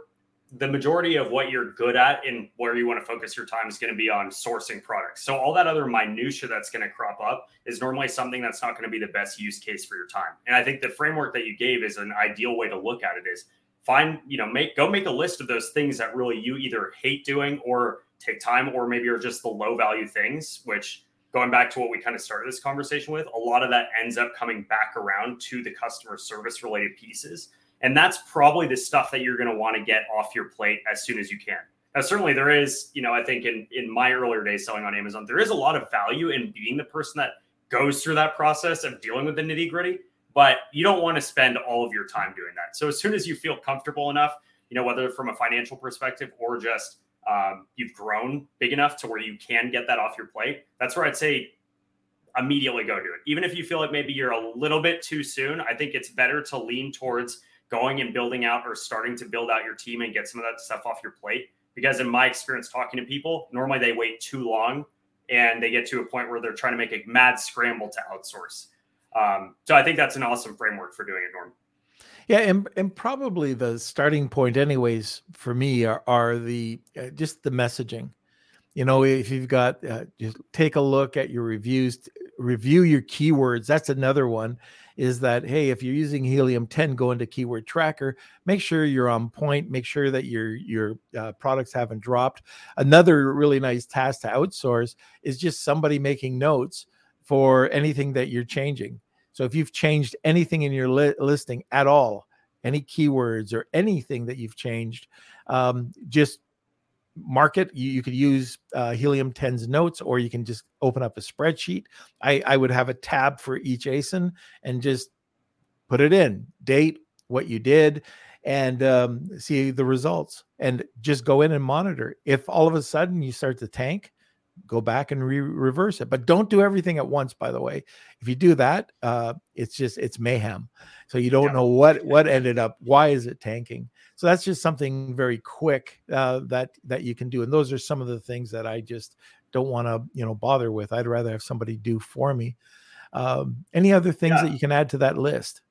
the majority of what you're good at and where you want to focus your time is going to be on sourcing products. So all that other minutia that's going to crop up is normally something that's not going to be the best use case for your time. And I think the framework that you gave is an ideal way to look at it is find, you know, make go make a list of those things that really you either hate doing or take time or maybe are just the low value things, which going back to what we kind of started this conversation with, a lot of that ends up coming back around to the customer service related pieces and that's probably the stuff that you're going to want to get off your plate as soon as you can. Now, certainly there is, you know, I think in, in my earlier days selling on Amazon, there is a lot of value in being the person that goes through that process of dealing with the nitty gritty, but you don't want to spend all of your time doing that. So as soon as you feel comfortable enough, you know, whether from a financial perspective or just um, you've grown big enough to where you can get that off your plate, that's where I'd say immediately go do it. Even if you feel like maybe you're a little bit too soon, I think it's better to lean towards going and building out or starting to build out your team and get some of that stuff off your plate. Because in my experience talking to people, normally they wait too long and they get to a point where they're trying to make a mad scramble to outsource. Um, so I think that's an awesome framework for doing it, Norm. Yeah, and and probably the starting point, anyways, for me are are the uh, just the messaging. You know, if you've got uh, just take a look at your reviews, review your keywords. That's another one is that hey if you're using helium 10 go into keyword tracker make sure you're on point make sure that your your uh, products haven't dropped. Another really nice task to outsource is just somebody making notes for anything that you're changing. So if you've changed anything in your li- listing at all any keywords or anything that you've changed um, just market you, you could use uh, helium 10's notes or you can just open up a spreadsheet. I, I would have a tab for each asin and just put it in date what you did and um, see the results and just go in and monitor. If all of a sudden you start to tank go back and re- reverse it but don't do everything at once by the way. If you do that uh, it's just it's mayhem. So you don't yeah. know what what ended up why is it tanking? So that's just something very quick uh, that that you can do and those are some of the things that i just don't want to you know bother with. I'd rather have somebody do for me. Um, any other things yeah. that you can add to that list?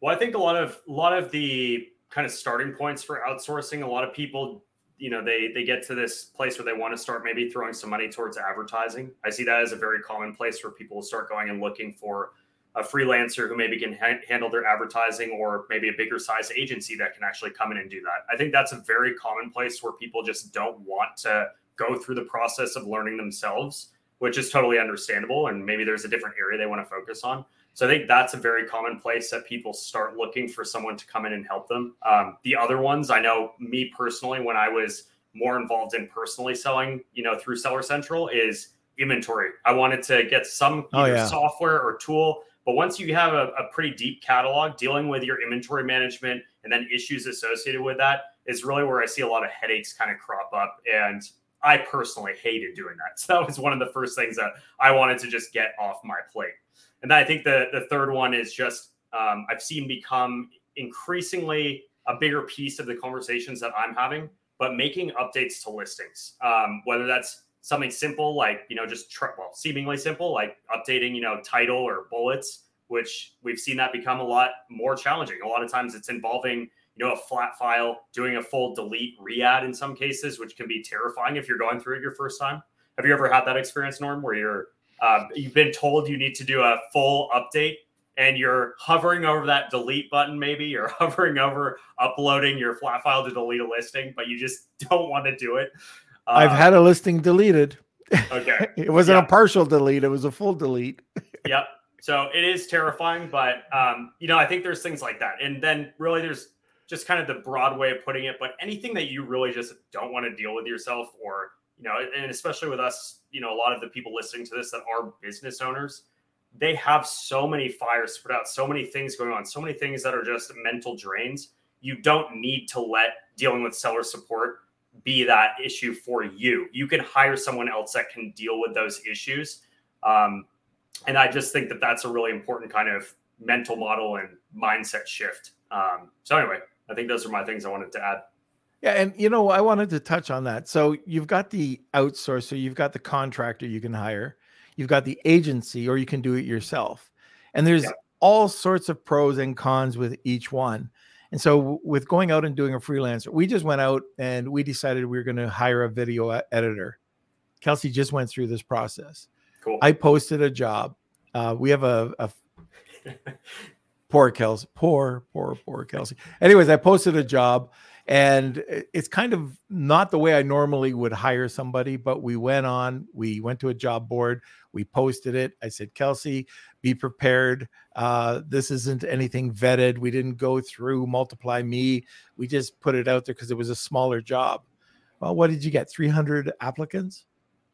Well i think a lot of a lot of the kind of starting points for outsourcing a lot of people you know they they get to this place where they want to start maybe throwing some money towards advertising. I see that as a very common place where people will start going and looking for a freelancer who maybe can ha- handle their advertising or maybe a bigger size agency that can actually come in and do that. I think that's a very common place where people just don't want to go through the process of learning themselves which is totally understandable and maybe there's a different area they want to focus on so I think that's a very common place that people start looking for someone to come in and help them. Um, the other ones, I know me personally, when I was more involved in personally selling, you know, through Seller Central, is inventory. I wanted to get some oh, yeah. software or tool, but once you have a, a pretty deep catalog, dealing with your inventory management and then issues associated with that is really where I see a lot of headaches kind of crop up. And I personally hated doing that. So that was one of the first things that I wanted to just get off my plate. And then I think the the third one is just um, I've seen become increasingly a bigger piece of the conversations that I'm having, but making updates to listings, um, whether that's something simple like you know just tr- well seemingly simple like updating you know title or bullets, which we've seen that become a lot more challenging. A lot of times it's involving you know, a flat file, doing a full delete re-add in some cases, which can be terrifying if you're going through it your first time. Have you ever had that experience, Norm, where you're uh, you've been told you need to do a full update and you're hovering over that delete button, maybe you're hovering over uploading your flat file to delete a listing, but you just don't want to do it. Uh, I've had a listing deleted. Okay. it wasn't yeah. a partial delete, it was a full delete. yep. So it is terrifying, but um, you know, I think there's things like that. And then really there's just kind of the broad way of putting it, but anything that you really just don't want to deal with yourself or, you know, and especially with us, you know, a lot of the people listening to this that are business owners, they have so many fires put out, so many things going on, so many things that are just mental drains. You don't need to let dealing with seller support be that issue for you. You can hire someone else that can deal with those issues. Um, and I just think that that's a really important kind of mental model and mindset shift. Um, so anyway, I think those are my things I wanted to add. Yeah, and you know, I wanted to touch on that. So you've got the outsourcer, you've got the contractor you can hire, you've got the agency, or you can do it yourself. And there's yeah. all sorts of pros and cons with each one. And so, with going out and doing a freelancer, we just went out and we decided we were going to hire a video editor. Kelsey just went through this process. Cool. I posted a job. Uh, we have a, a poor Kelsey, poor, poor, poor Kelsey. Anyways, I posted a job and it's kind of not the way I normally would hire somebody, but we went on, we went to a job board, we posted it. I said, Kelsey, be prepared. Uh, this isn't anything vetted. We didn't go through MultiplyMii. We just put it out there because it was a smaller job. Well, what did you get? 300 applicants?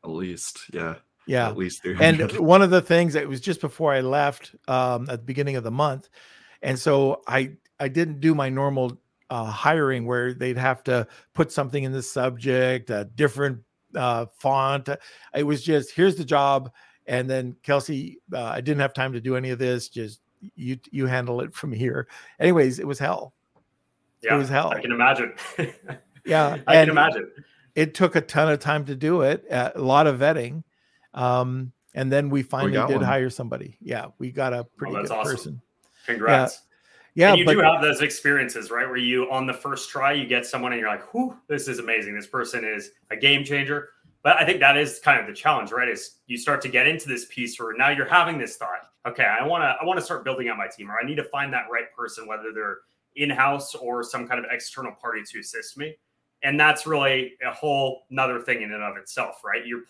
At least, yeah. Yeah. At least 300. And one of the things that was just before I left um, at the beginning of the month. And so I I didn't do my normal uh, hiring where they'd have to put something in the subject, a different uh, font. It was just here's the job, and then Kelsey, uh, I didn't have time to do any of this. Just you you handle it from here. Anyways, it was hell. Yeah, it was hell. I can imagine. yeah, I can imagine. It took a ton of time to do it, a lot of vetting, um, and then we finally we did one. hire somebody. Yeah, we got a pretty oh, good awesome. person. Congrats. Yeah. And you but, do have those experiences, right? Where you on the first try, you get someone and you're like, "Whew, this is amazing. This person is a game changer." But I think that is kind of the challenge, right? Is you start to get into this piece where now you're having this thought, okay, I want to I want to start building out my team, or I need to find that right person, whether they're in house or some kind of external party to assist me. And that's really a whole another thing in and of itself, right? You're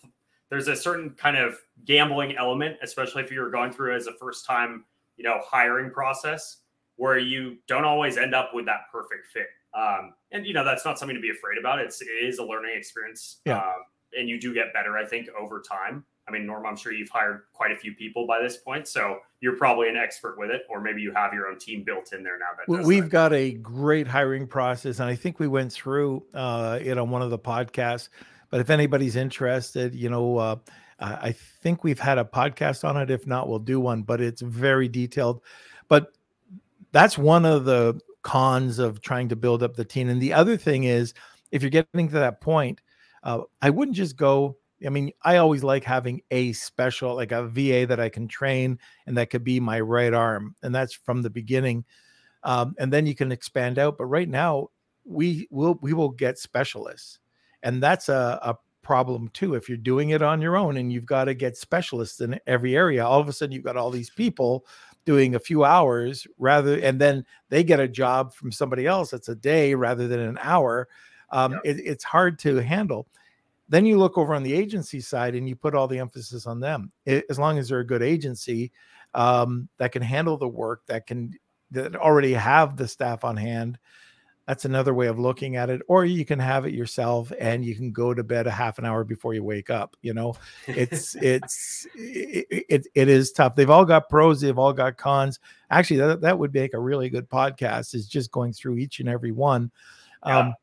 there's a certain kind of gambling element, especially if you're going through as a first time, you know, hiring process where you don't always end up with that perfect fit. Um, and you know that's not something to be afraid about. It's it is a learning experience, yeah. Um, and you do get better, I think, over time. I mean, Norm, I'm sure you've hired quite a few people by this point, so you're probably an expert with it, or maybe you have your own team built in there now. That we've that. got a great hiring process, and I think we went through uh, it on one of the podcasts. But if anybody's interested, you know, uh, I think we've had a podcast on it. If not, we'll do one. But it's very detailed. But that's one of the cons of trying to build up the team. And the other thing is, if you're getting to that point, uh, I wouldn't just go. I mean, I always like having a special, like a VA that I can train and that could be my right arm. And that's from the beginning. Um, and then you can expand out. But right now, we will we will get specialists. And that's a, a problem too. If you're doing it on your own and you've got to get specialists in every area, all of a sudden you've got all these people doing a few hours rather and then they get a job from somebody else that's a day rather than an hour um, yeah. it, it's hard to handle then you look over on the agency side and you put all the emphasis on them it, as long as they're a good agency um, that can handle the work that can that already have the staff on hand that's another way of looking at it or you can have it yourself and you can go to bed a half an hour before you wake up you know? It's it's it, it, it is tough. They've all got pros they've all got cons. Actually that, that would make a really good podcast is just going through each and every one yeah. um,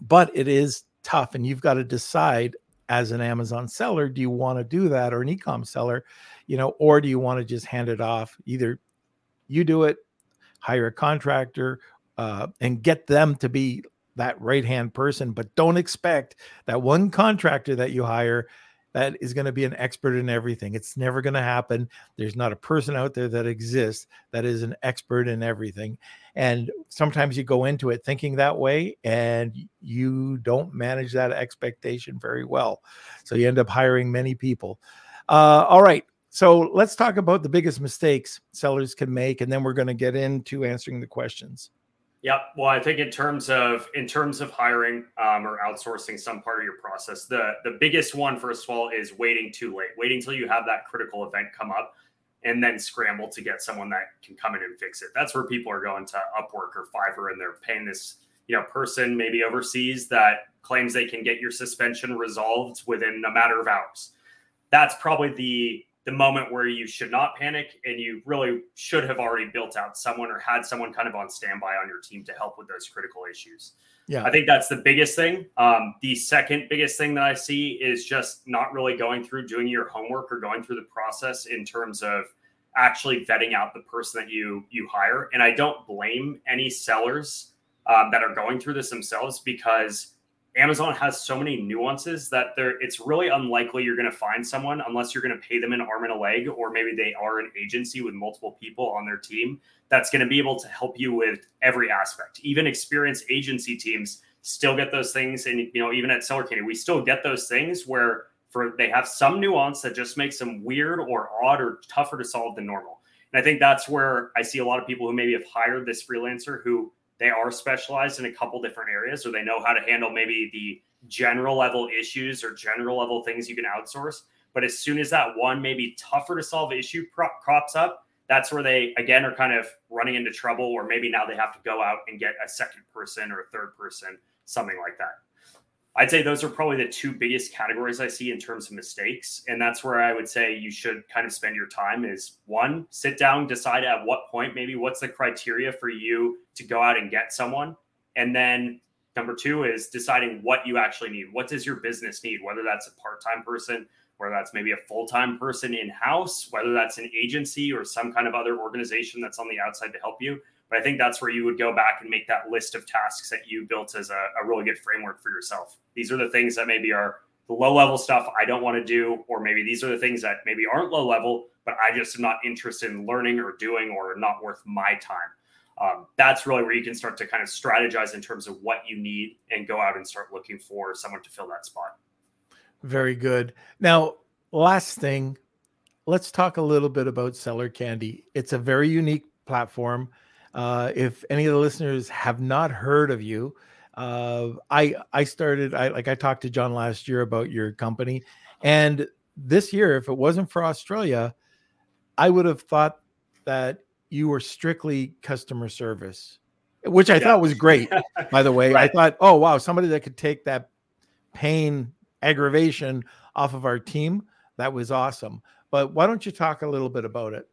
but it is tough and you've got to decide as an amazon seller do you want to do that or an ecom seller you know or do you want to just hand it off? Either you do it hire a contractor uh, and get them to be that right hand person. But don't expect that one contractor that you hire that is going to be an expert in everything. It's never going to happen. There's not a person out there that exists that is an expert in everything. And sometimes you go into it thinking that way and you don't manage that expectation very well. So you end up hiring many people. Uh, all right. So let's talk about the biggest mistakes sellers can make, and then we're going to get into answering the questions. Yep. Well, I think in terms of in terms of hiring um, or outsourcing some part of your process, the the biggest one, first of all, is waiting too late. Waiting until you have that critical event come up, and then scramble to get someone that can come in and fix it. That's where people are going to Upwork or Fiverr, and they're paying this you know person maybe overseas that claims they can get your suspension resolved within a matter of hours. That's probably the the moment where you should not panic and you really should have already built out someone or had someone kind of on standby on your team to help with those critical issues. Yeah. I think that's the biggest thing. Um, the second biggest thing that I see is just not really going through doing your homework or going through the process in terms of actually vetting out the person that you you hire. And I don't blame any sellers um, that are going through this themselves because Amazon has so many nuances that there it's really unlikely you're going to find someone unless you're going to pay them an arm and a leg or maybe they are an agency with multiple people on their team that's going to be able to help you with every aspect. Even experienced agency teams still get those things and you know even at Seller Candy we still get those things where for they have some nuance that just makes them weird or odd or tougher to solve than normal. And I think that's where I see a lot of people who maybe have hired this freelancer who they are specialized in a couple different areas or they know how to handle maybe the general level issues or general level things you can outsource. But as soon as that one maybe tougher to solve issue crops up that's where they again are kind of running into trouble or maybe now they have to go out and get a second person or a third person something like that I'd say those are probably the two biggest categories I see in terms of mistakes. And that's where I would say you should kind of spend your time is one, sit down, decide at what point, maybe what's the criteria for you to go out and get someone. And then number two is deciding what you actually need. What does your business need? Whether that's a part time person, whether that's maybe a full time person in house, whether that's an agency or some kind of other organization that's on the outside to help you. But I think that's where you would go back and make that list of tasks that you built as a, a really good framework for yourself. These are the things that maybe are the low level stuff I don't want to do, or maybe these are the things that maybe aren't low level, but I just am not interested in learning or doing or not worth my time. Um, that's really where you can start to kind of strategize in terms of what you need and go out and start looking for someone to fill that spot. Very good. Now, last thing, let's talk a little bit about Seller Candy. It's a very unique platform. Uh, if any of the listeners have not heard of you, uh, I I started I like I talked to John last year about your company, and this year, if it wasn't for Australia, I would have thought that you were strictly customer service, which I yeah. thought was great. by the way, right. I thought, oh wow, somebody that could take that pain aggravation off of our team. That was awesome. But why don't you talk a little bit about it?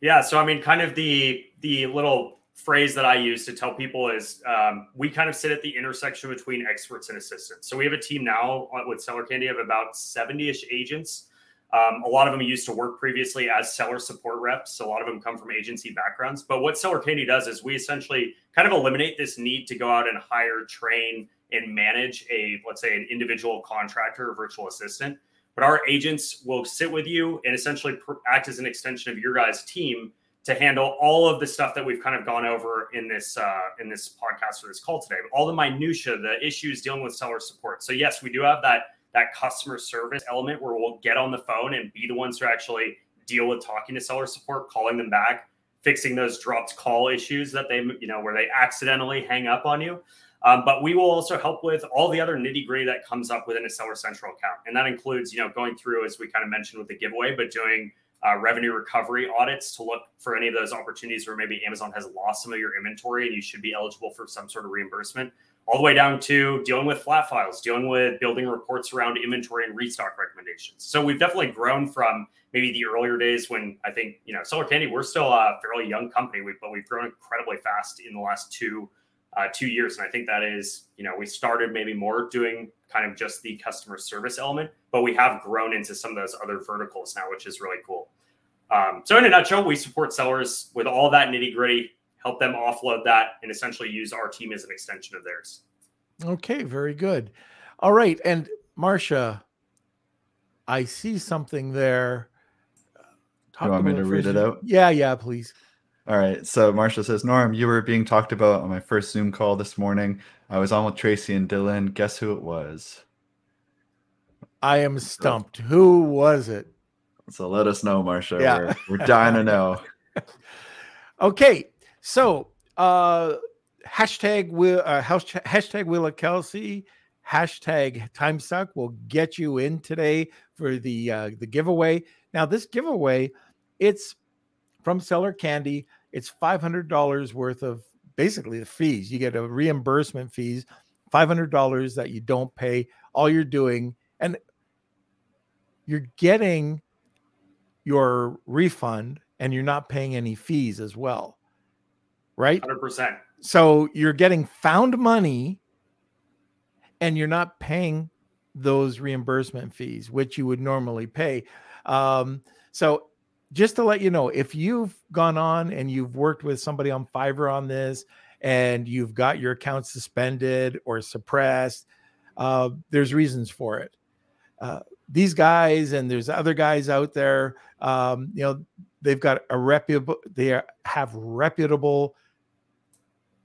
Yeah, so I mean, kind of the the little phrase that I use to tell people is um, we kind of sit at the intersection between experts and assistants. So we have a team now with Seller Candy of about 70 ish agents. Um, a lot of them used to work previously as seller support reps. A lot of them come from agency backgrounds. But what Seller Candy does is we essentially kind of eliminate this need to go out and hire, train, and manage a, let's say, an individual contractor or virtual assistant. But our agents will sit with you and essentially act as an extension of your guys' team to handle all of the stuff that we've kind of gone over in this uh, in this podcast or this call today. All the minutia, the issues dealing with seller support. So yes, we do have that that customer service element where we'll get on the phone and be the ones who actually deal with talking to seller support, calling them back, fixing those dropped call issues that they you know where they accidentally hang up on you. Um, but we will also help with all the other nitty gritty that comes up within a seller central account, and that includes you know going through as we kind of mentioned with the giveaway, but doing uh, revenue recovery audits to look for any of those opportunities where maybe Amazon has lost some of your inventory and you should be eligible for some sort of reimbursement, all the way down to dealing with flat files, dealing with building reports around inventory and restock recommendations. So we've definitely grown from maybe the earlier days when I think, you know, Seller Candy, we're still a fairly young company, but we've grown incredibly fast in the last two uh, two years. And I think that is, you know, we started maybe more doing kind of just the customer service element, but we have grown into some of those other verticals now, which is really cool. Um, so, in a nutshell, we support sellers with all that nitty gritty, help them offload that, and essentially use our team as an extension of theirs. Okay, very good. All right, and Marsha, I see something there. You want me to read it out? Yeah, yeah, please. All right. So Marsha says, Norm, you were being talked about on my first Zoom call this morning. I was on with Tracy and Dylan. Guess who it was? I am stumped. Who was it? So let us know, Marsha. Yeah. We're, we're dying to know. Okay, so uh hashtag will uh, hashtag of Kelsey hashtag time suck will get you in today for the uh the giveaway. Now this giveaway, it's from Seller Candy. It's five hundred dollars worth of basically the fees. You get a reimbursement fees, five hundred dollars that you don't pay. All you're doing, and you're getting your refund and you're not paying any fees as well. Right? 100%. So you're getting found money and you're not paying those reimbursement fees, which you would normally pay. Um, so just to let you know, if you've gone on and you've worked with somebody on Fiverr on this and you've got your account suspended or suppressed, uh, there's reasons for it. Uh, these guys and there's other guys out there, um, you know, they've got a reputable, they are, have reputable,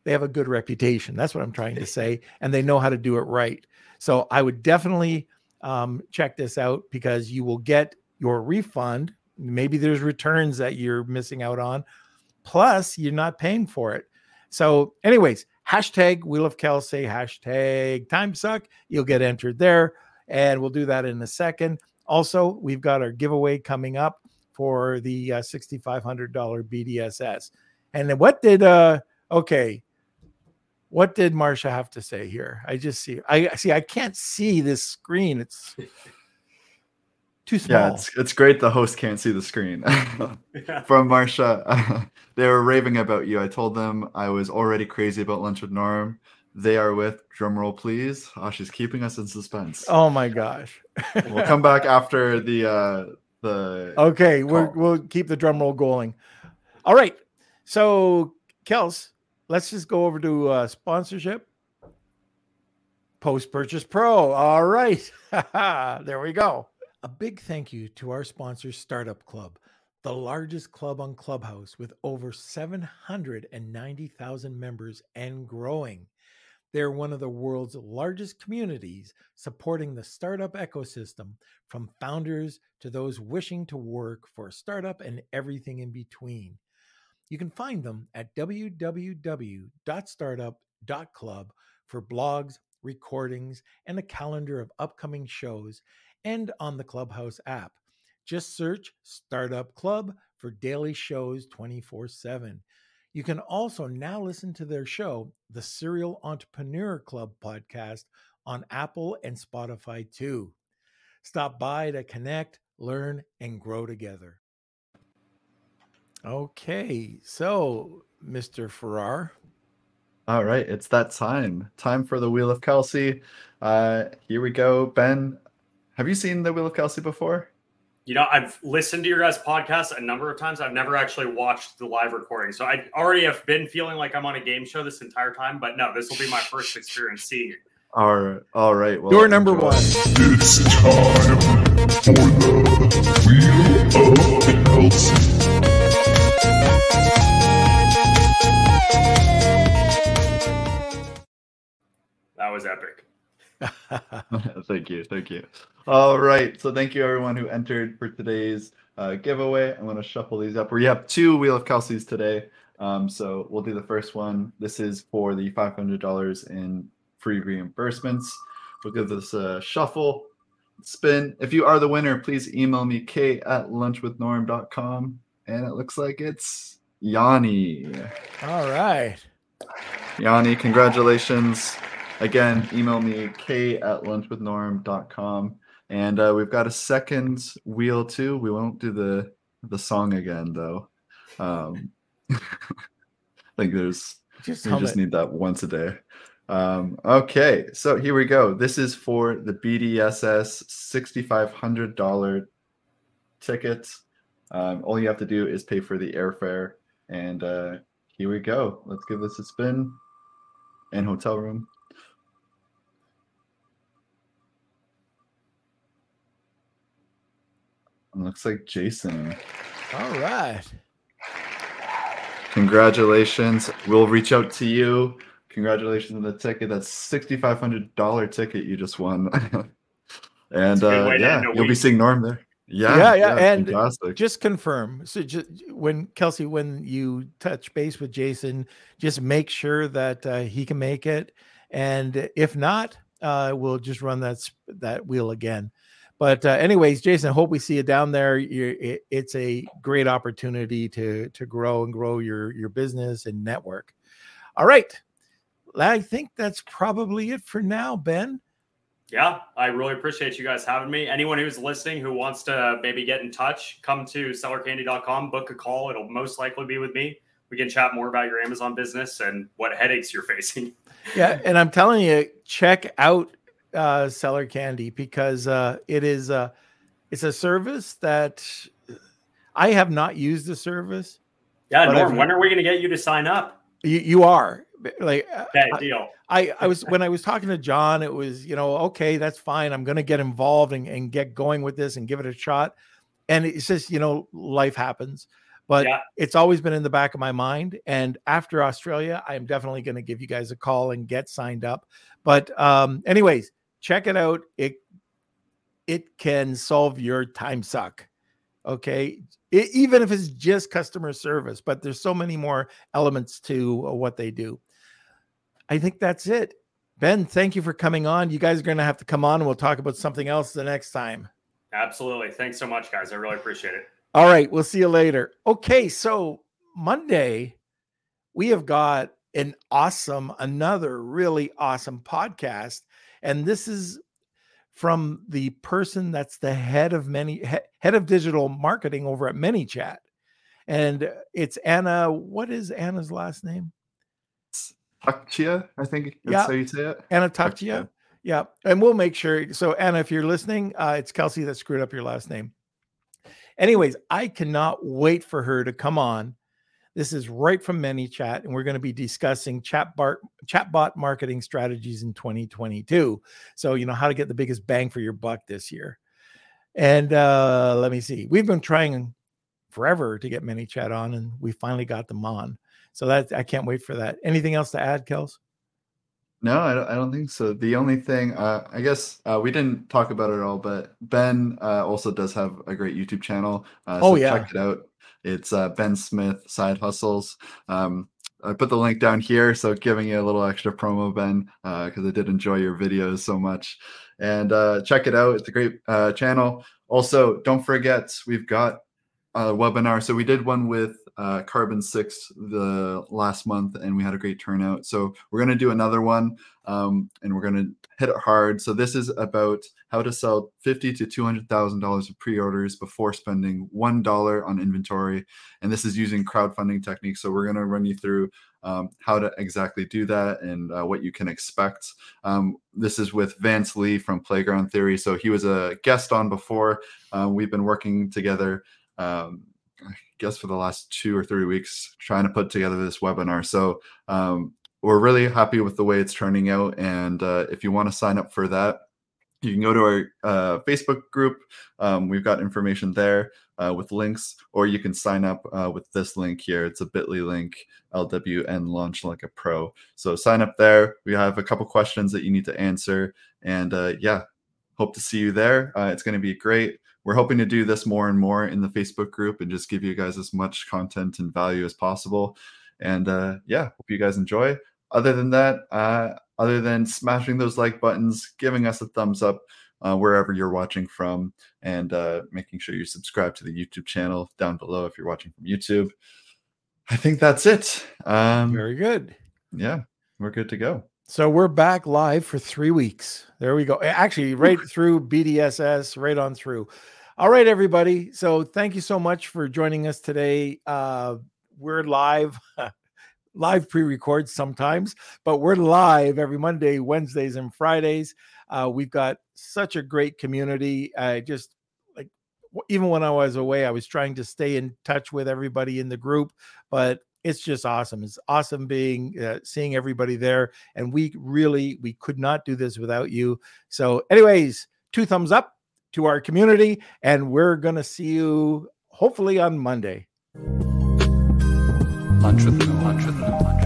they have a good reputation. That's what I'm trying to say. And they know how to do it right. So I would definitely um, check this out because you will get your refund. Maybe there's returns that you're missing out on. Plus, you're not paying for it. So, anyways, hashtag Wheel of Kelsey, hashtag Time Suck. You'll get entered there. And we'll do that in a second. Also, we've got our giveaway coming up for the uh, $6,500 BDSS. And then what did, uh, okay, what did Marsha have to say here? I just see, I see, I can't see this screen. It's too small. Yeah, it's it's great the host can't see the screen. From Marsha, they were raving about you. I told them I was already crazy about lunch with Norm. They are with drumroll, please. Oh, she's keeping us in suspense. oh my gosh. We'll come back after the uh the Okay, we're, we'll keep the drum roll going. All right. So, Kels, let's just go over to uh, sponsorship. Post Purchase Pro. All right. there we go. A big thank you to our sponsor, Startup Club, the largest club on Clubhouse with over 790,000 members and growing. They're one of the world's largest communities supporting the startup ecosystem from founders to those wishing to work for a startup and everything in between. You can find them at www.startup.club for blogs, recordings, and a calendar of upcoming shows, and on the Clubhouse app. Just search Startup Club for daily shows 24 7. You can also now listen to their show, the Serial Entrepreneur Club podcast, on Apple and Spotify too. Stop by to connect, learn, and grow together. Okay, so Mr. Farrar, All right, it's that time. Time for the Wheel of Kelsey. Uh here we go. Ben, have you seen the Wheel of Kelsey before? You know, I've listened to your guys' podcast a number of times. I've never actually watched the live recording. So I already have been feeling like I'm on a game show this entire time. But no, this will be my first experience seeing it. All right, all right. Well, Door number enjoy. one. It's time for the Wheel of Kelsey. That was epic. thank you, thank you. All right, so thank you everyone who entered for today's uh, giveaway. I'm going to shuffle these up. We have two Wheel of Kelsey's today, um, so we'll do the first one. This is for the $500 in free reimbursements. We'll give this a shuffle, spin. If you are the winner, please email me kate at lunchwithnorm.com. And it looks like it's Yanni. All right. Yanni, congratulations. Again, email me k at lunchwithnorm.com. And uh, we've got a second wheel too. We won't do the the song again though. Um, I think there's Just we just it. need that once a day. Um, okay, so here we go. This is for the BDSS $6,500 ticket. Um, all you have to do is pay for the airfare. And uh, here we go. Let's give this a spin. And hotel room. Looks like Jason. All right. Congratulations. We'll reach out to you. Congratulations on the ticket. That's $6,500 ticket you just won. and That's a good uh, yeah, you'll be seeing Norm there. Yeah, Yeah, yeah, and fantastic. Just confirm. So just when Kelsey, when you touch base with Jason, just make sure that uh, he can make it, and if not, uh, we'll just run that that wheel again. But uh, anyways, Jason, I hope we see you down there. You're, it, it's a great opportunity to to grow and grow your your business and network. All right, I think that's probably it for now, Ben. Yeah, I really appreciate you guys having me. Anyone who's listening who wants to maybe get in touch, come to sellercandy.com, book a call. It'll most likely be with me. We can chat more about your Amazon business and what headaches you're facing. yeah and i'm telling you check out uh seller candy because uh it is uh it's a service that i have not used the service Yeah, Norm, I've- when are we going to get you to sign up? you, you are like uh, Okay, I- deal. I, I was when I was talking to John, it was, you know, okay, that's fine. I'm gonna get involved and, and get going with this and give it a shot. And it's just, you know, life happens. But Yeah. it's always been in the back of my mind. And after Australia, I am definitely gonna give you guys a call and get signed up. But um, anyways, check it out. It it can solve your time suck. Okay. E- even if it's just customer service, but there's so many more elements to uh, what they do. I think that's it. Ben, thank you for coming on. You guys are going to have to come on and we'll talk about something else the next time. Absolutely. Thanks so much, guys. I really appreciate it. All right. We'll see you later. Okay. So, Monday, we have got an awesome, another really awesome podcast. And this is from the person that's the head of many head of digital marketing over at ManyChat. And uh, it's Anna. What is Anna's last name? Takchia, I think that's Yeah. how you say it. Anna. Takchia. Yeah. And we'll make sure. So, Anna, if you're listening, uh, it's Kelsey that screwed up your last name. Anyways, I cannot wait for her to come on. This is right from ManyChat, and we're going to be discussing chatbot chatbot marketing strategies in 2022. So, you know how to get the biggest bang for your buck this year. And uh, let me see. We've been trying forever to get ManyChat on, and we finally got them on. So that I can't wait for that. Anything else to add, Kels? No, I don't, I don't think so. The only thing, uh, I guess uh, we didn't talk about it at all, but Ben uh, also does have a great YouTube channel. Uh, Oh, yeah. check it out. It's uh, Ben Smith Side Hustles. Um, I put the link down here, so giving you a little extra promo, Ben, because I did enjoy your videos so much. And uh, check it out. It's a great uh, channel. Also, don't forget we've got a webinar. So we did one with uh, Carbon6 the last month, and we had a great turnout. So we're gonna do another one, um, and we're gonna hit it hard. So this is about how to sell fifty to two hundred thousand dollars of pre-orders before spending one dollar on inventory, and this is using crowdfunding techniques. So we're gonna run you through um, how to exactly do that and uh, what you can expect. Um, this is with Vance Lee from Playground Theory. So he was a guest on before. Uh, we've been working together. Um, guess for the last two or three weeks, trying to put together this webinar. So um, we're really happy with the way it's turning out. And uh, if you want to sign up for that, you can go to our uh, Facebook group. Um, we've got information there uh, with links, or you can sign up uh, with this link here. It's a bit.ly link, LWN Launch Like a Pro. So sign up there. We have a couple questions that you need to answer. And uh, yeah, hope to see you there. Uh, it's going to be great. We're hoping to do this more and more in the Facebook group and just give you guys as much content and value as possible. And uh, yeah, hope you guys enjoy. Other than that, uh, other than smashing those like buttons, giving us a thumbs up uh, wherever you're watching from, and uh, making sure you subscribe to the YouTube channel down below if you're watching from YouTube. I think that's it. Um, Very good. yeah, we're good to go. So we're back live for three weeks. There we go. Actually, right through BDSS, right on through. All right, everybody. So thank you so much for joining us today. Uh, we're live, live pre-record sometimes, but we're live every Monday, Wednesdays, and Fridays. Uh, we've got such a great community. I just like even when I was away, I was trying to stay in touch with everybody in the group, but it's just awesome. It's awesome being uh, seeing everybody there, and we really we could not do this without you. So, anyways, two thumbs up to our community. And we're to see you hopefully on Monday. Lunch with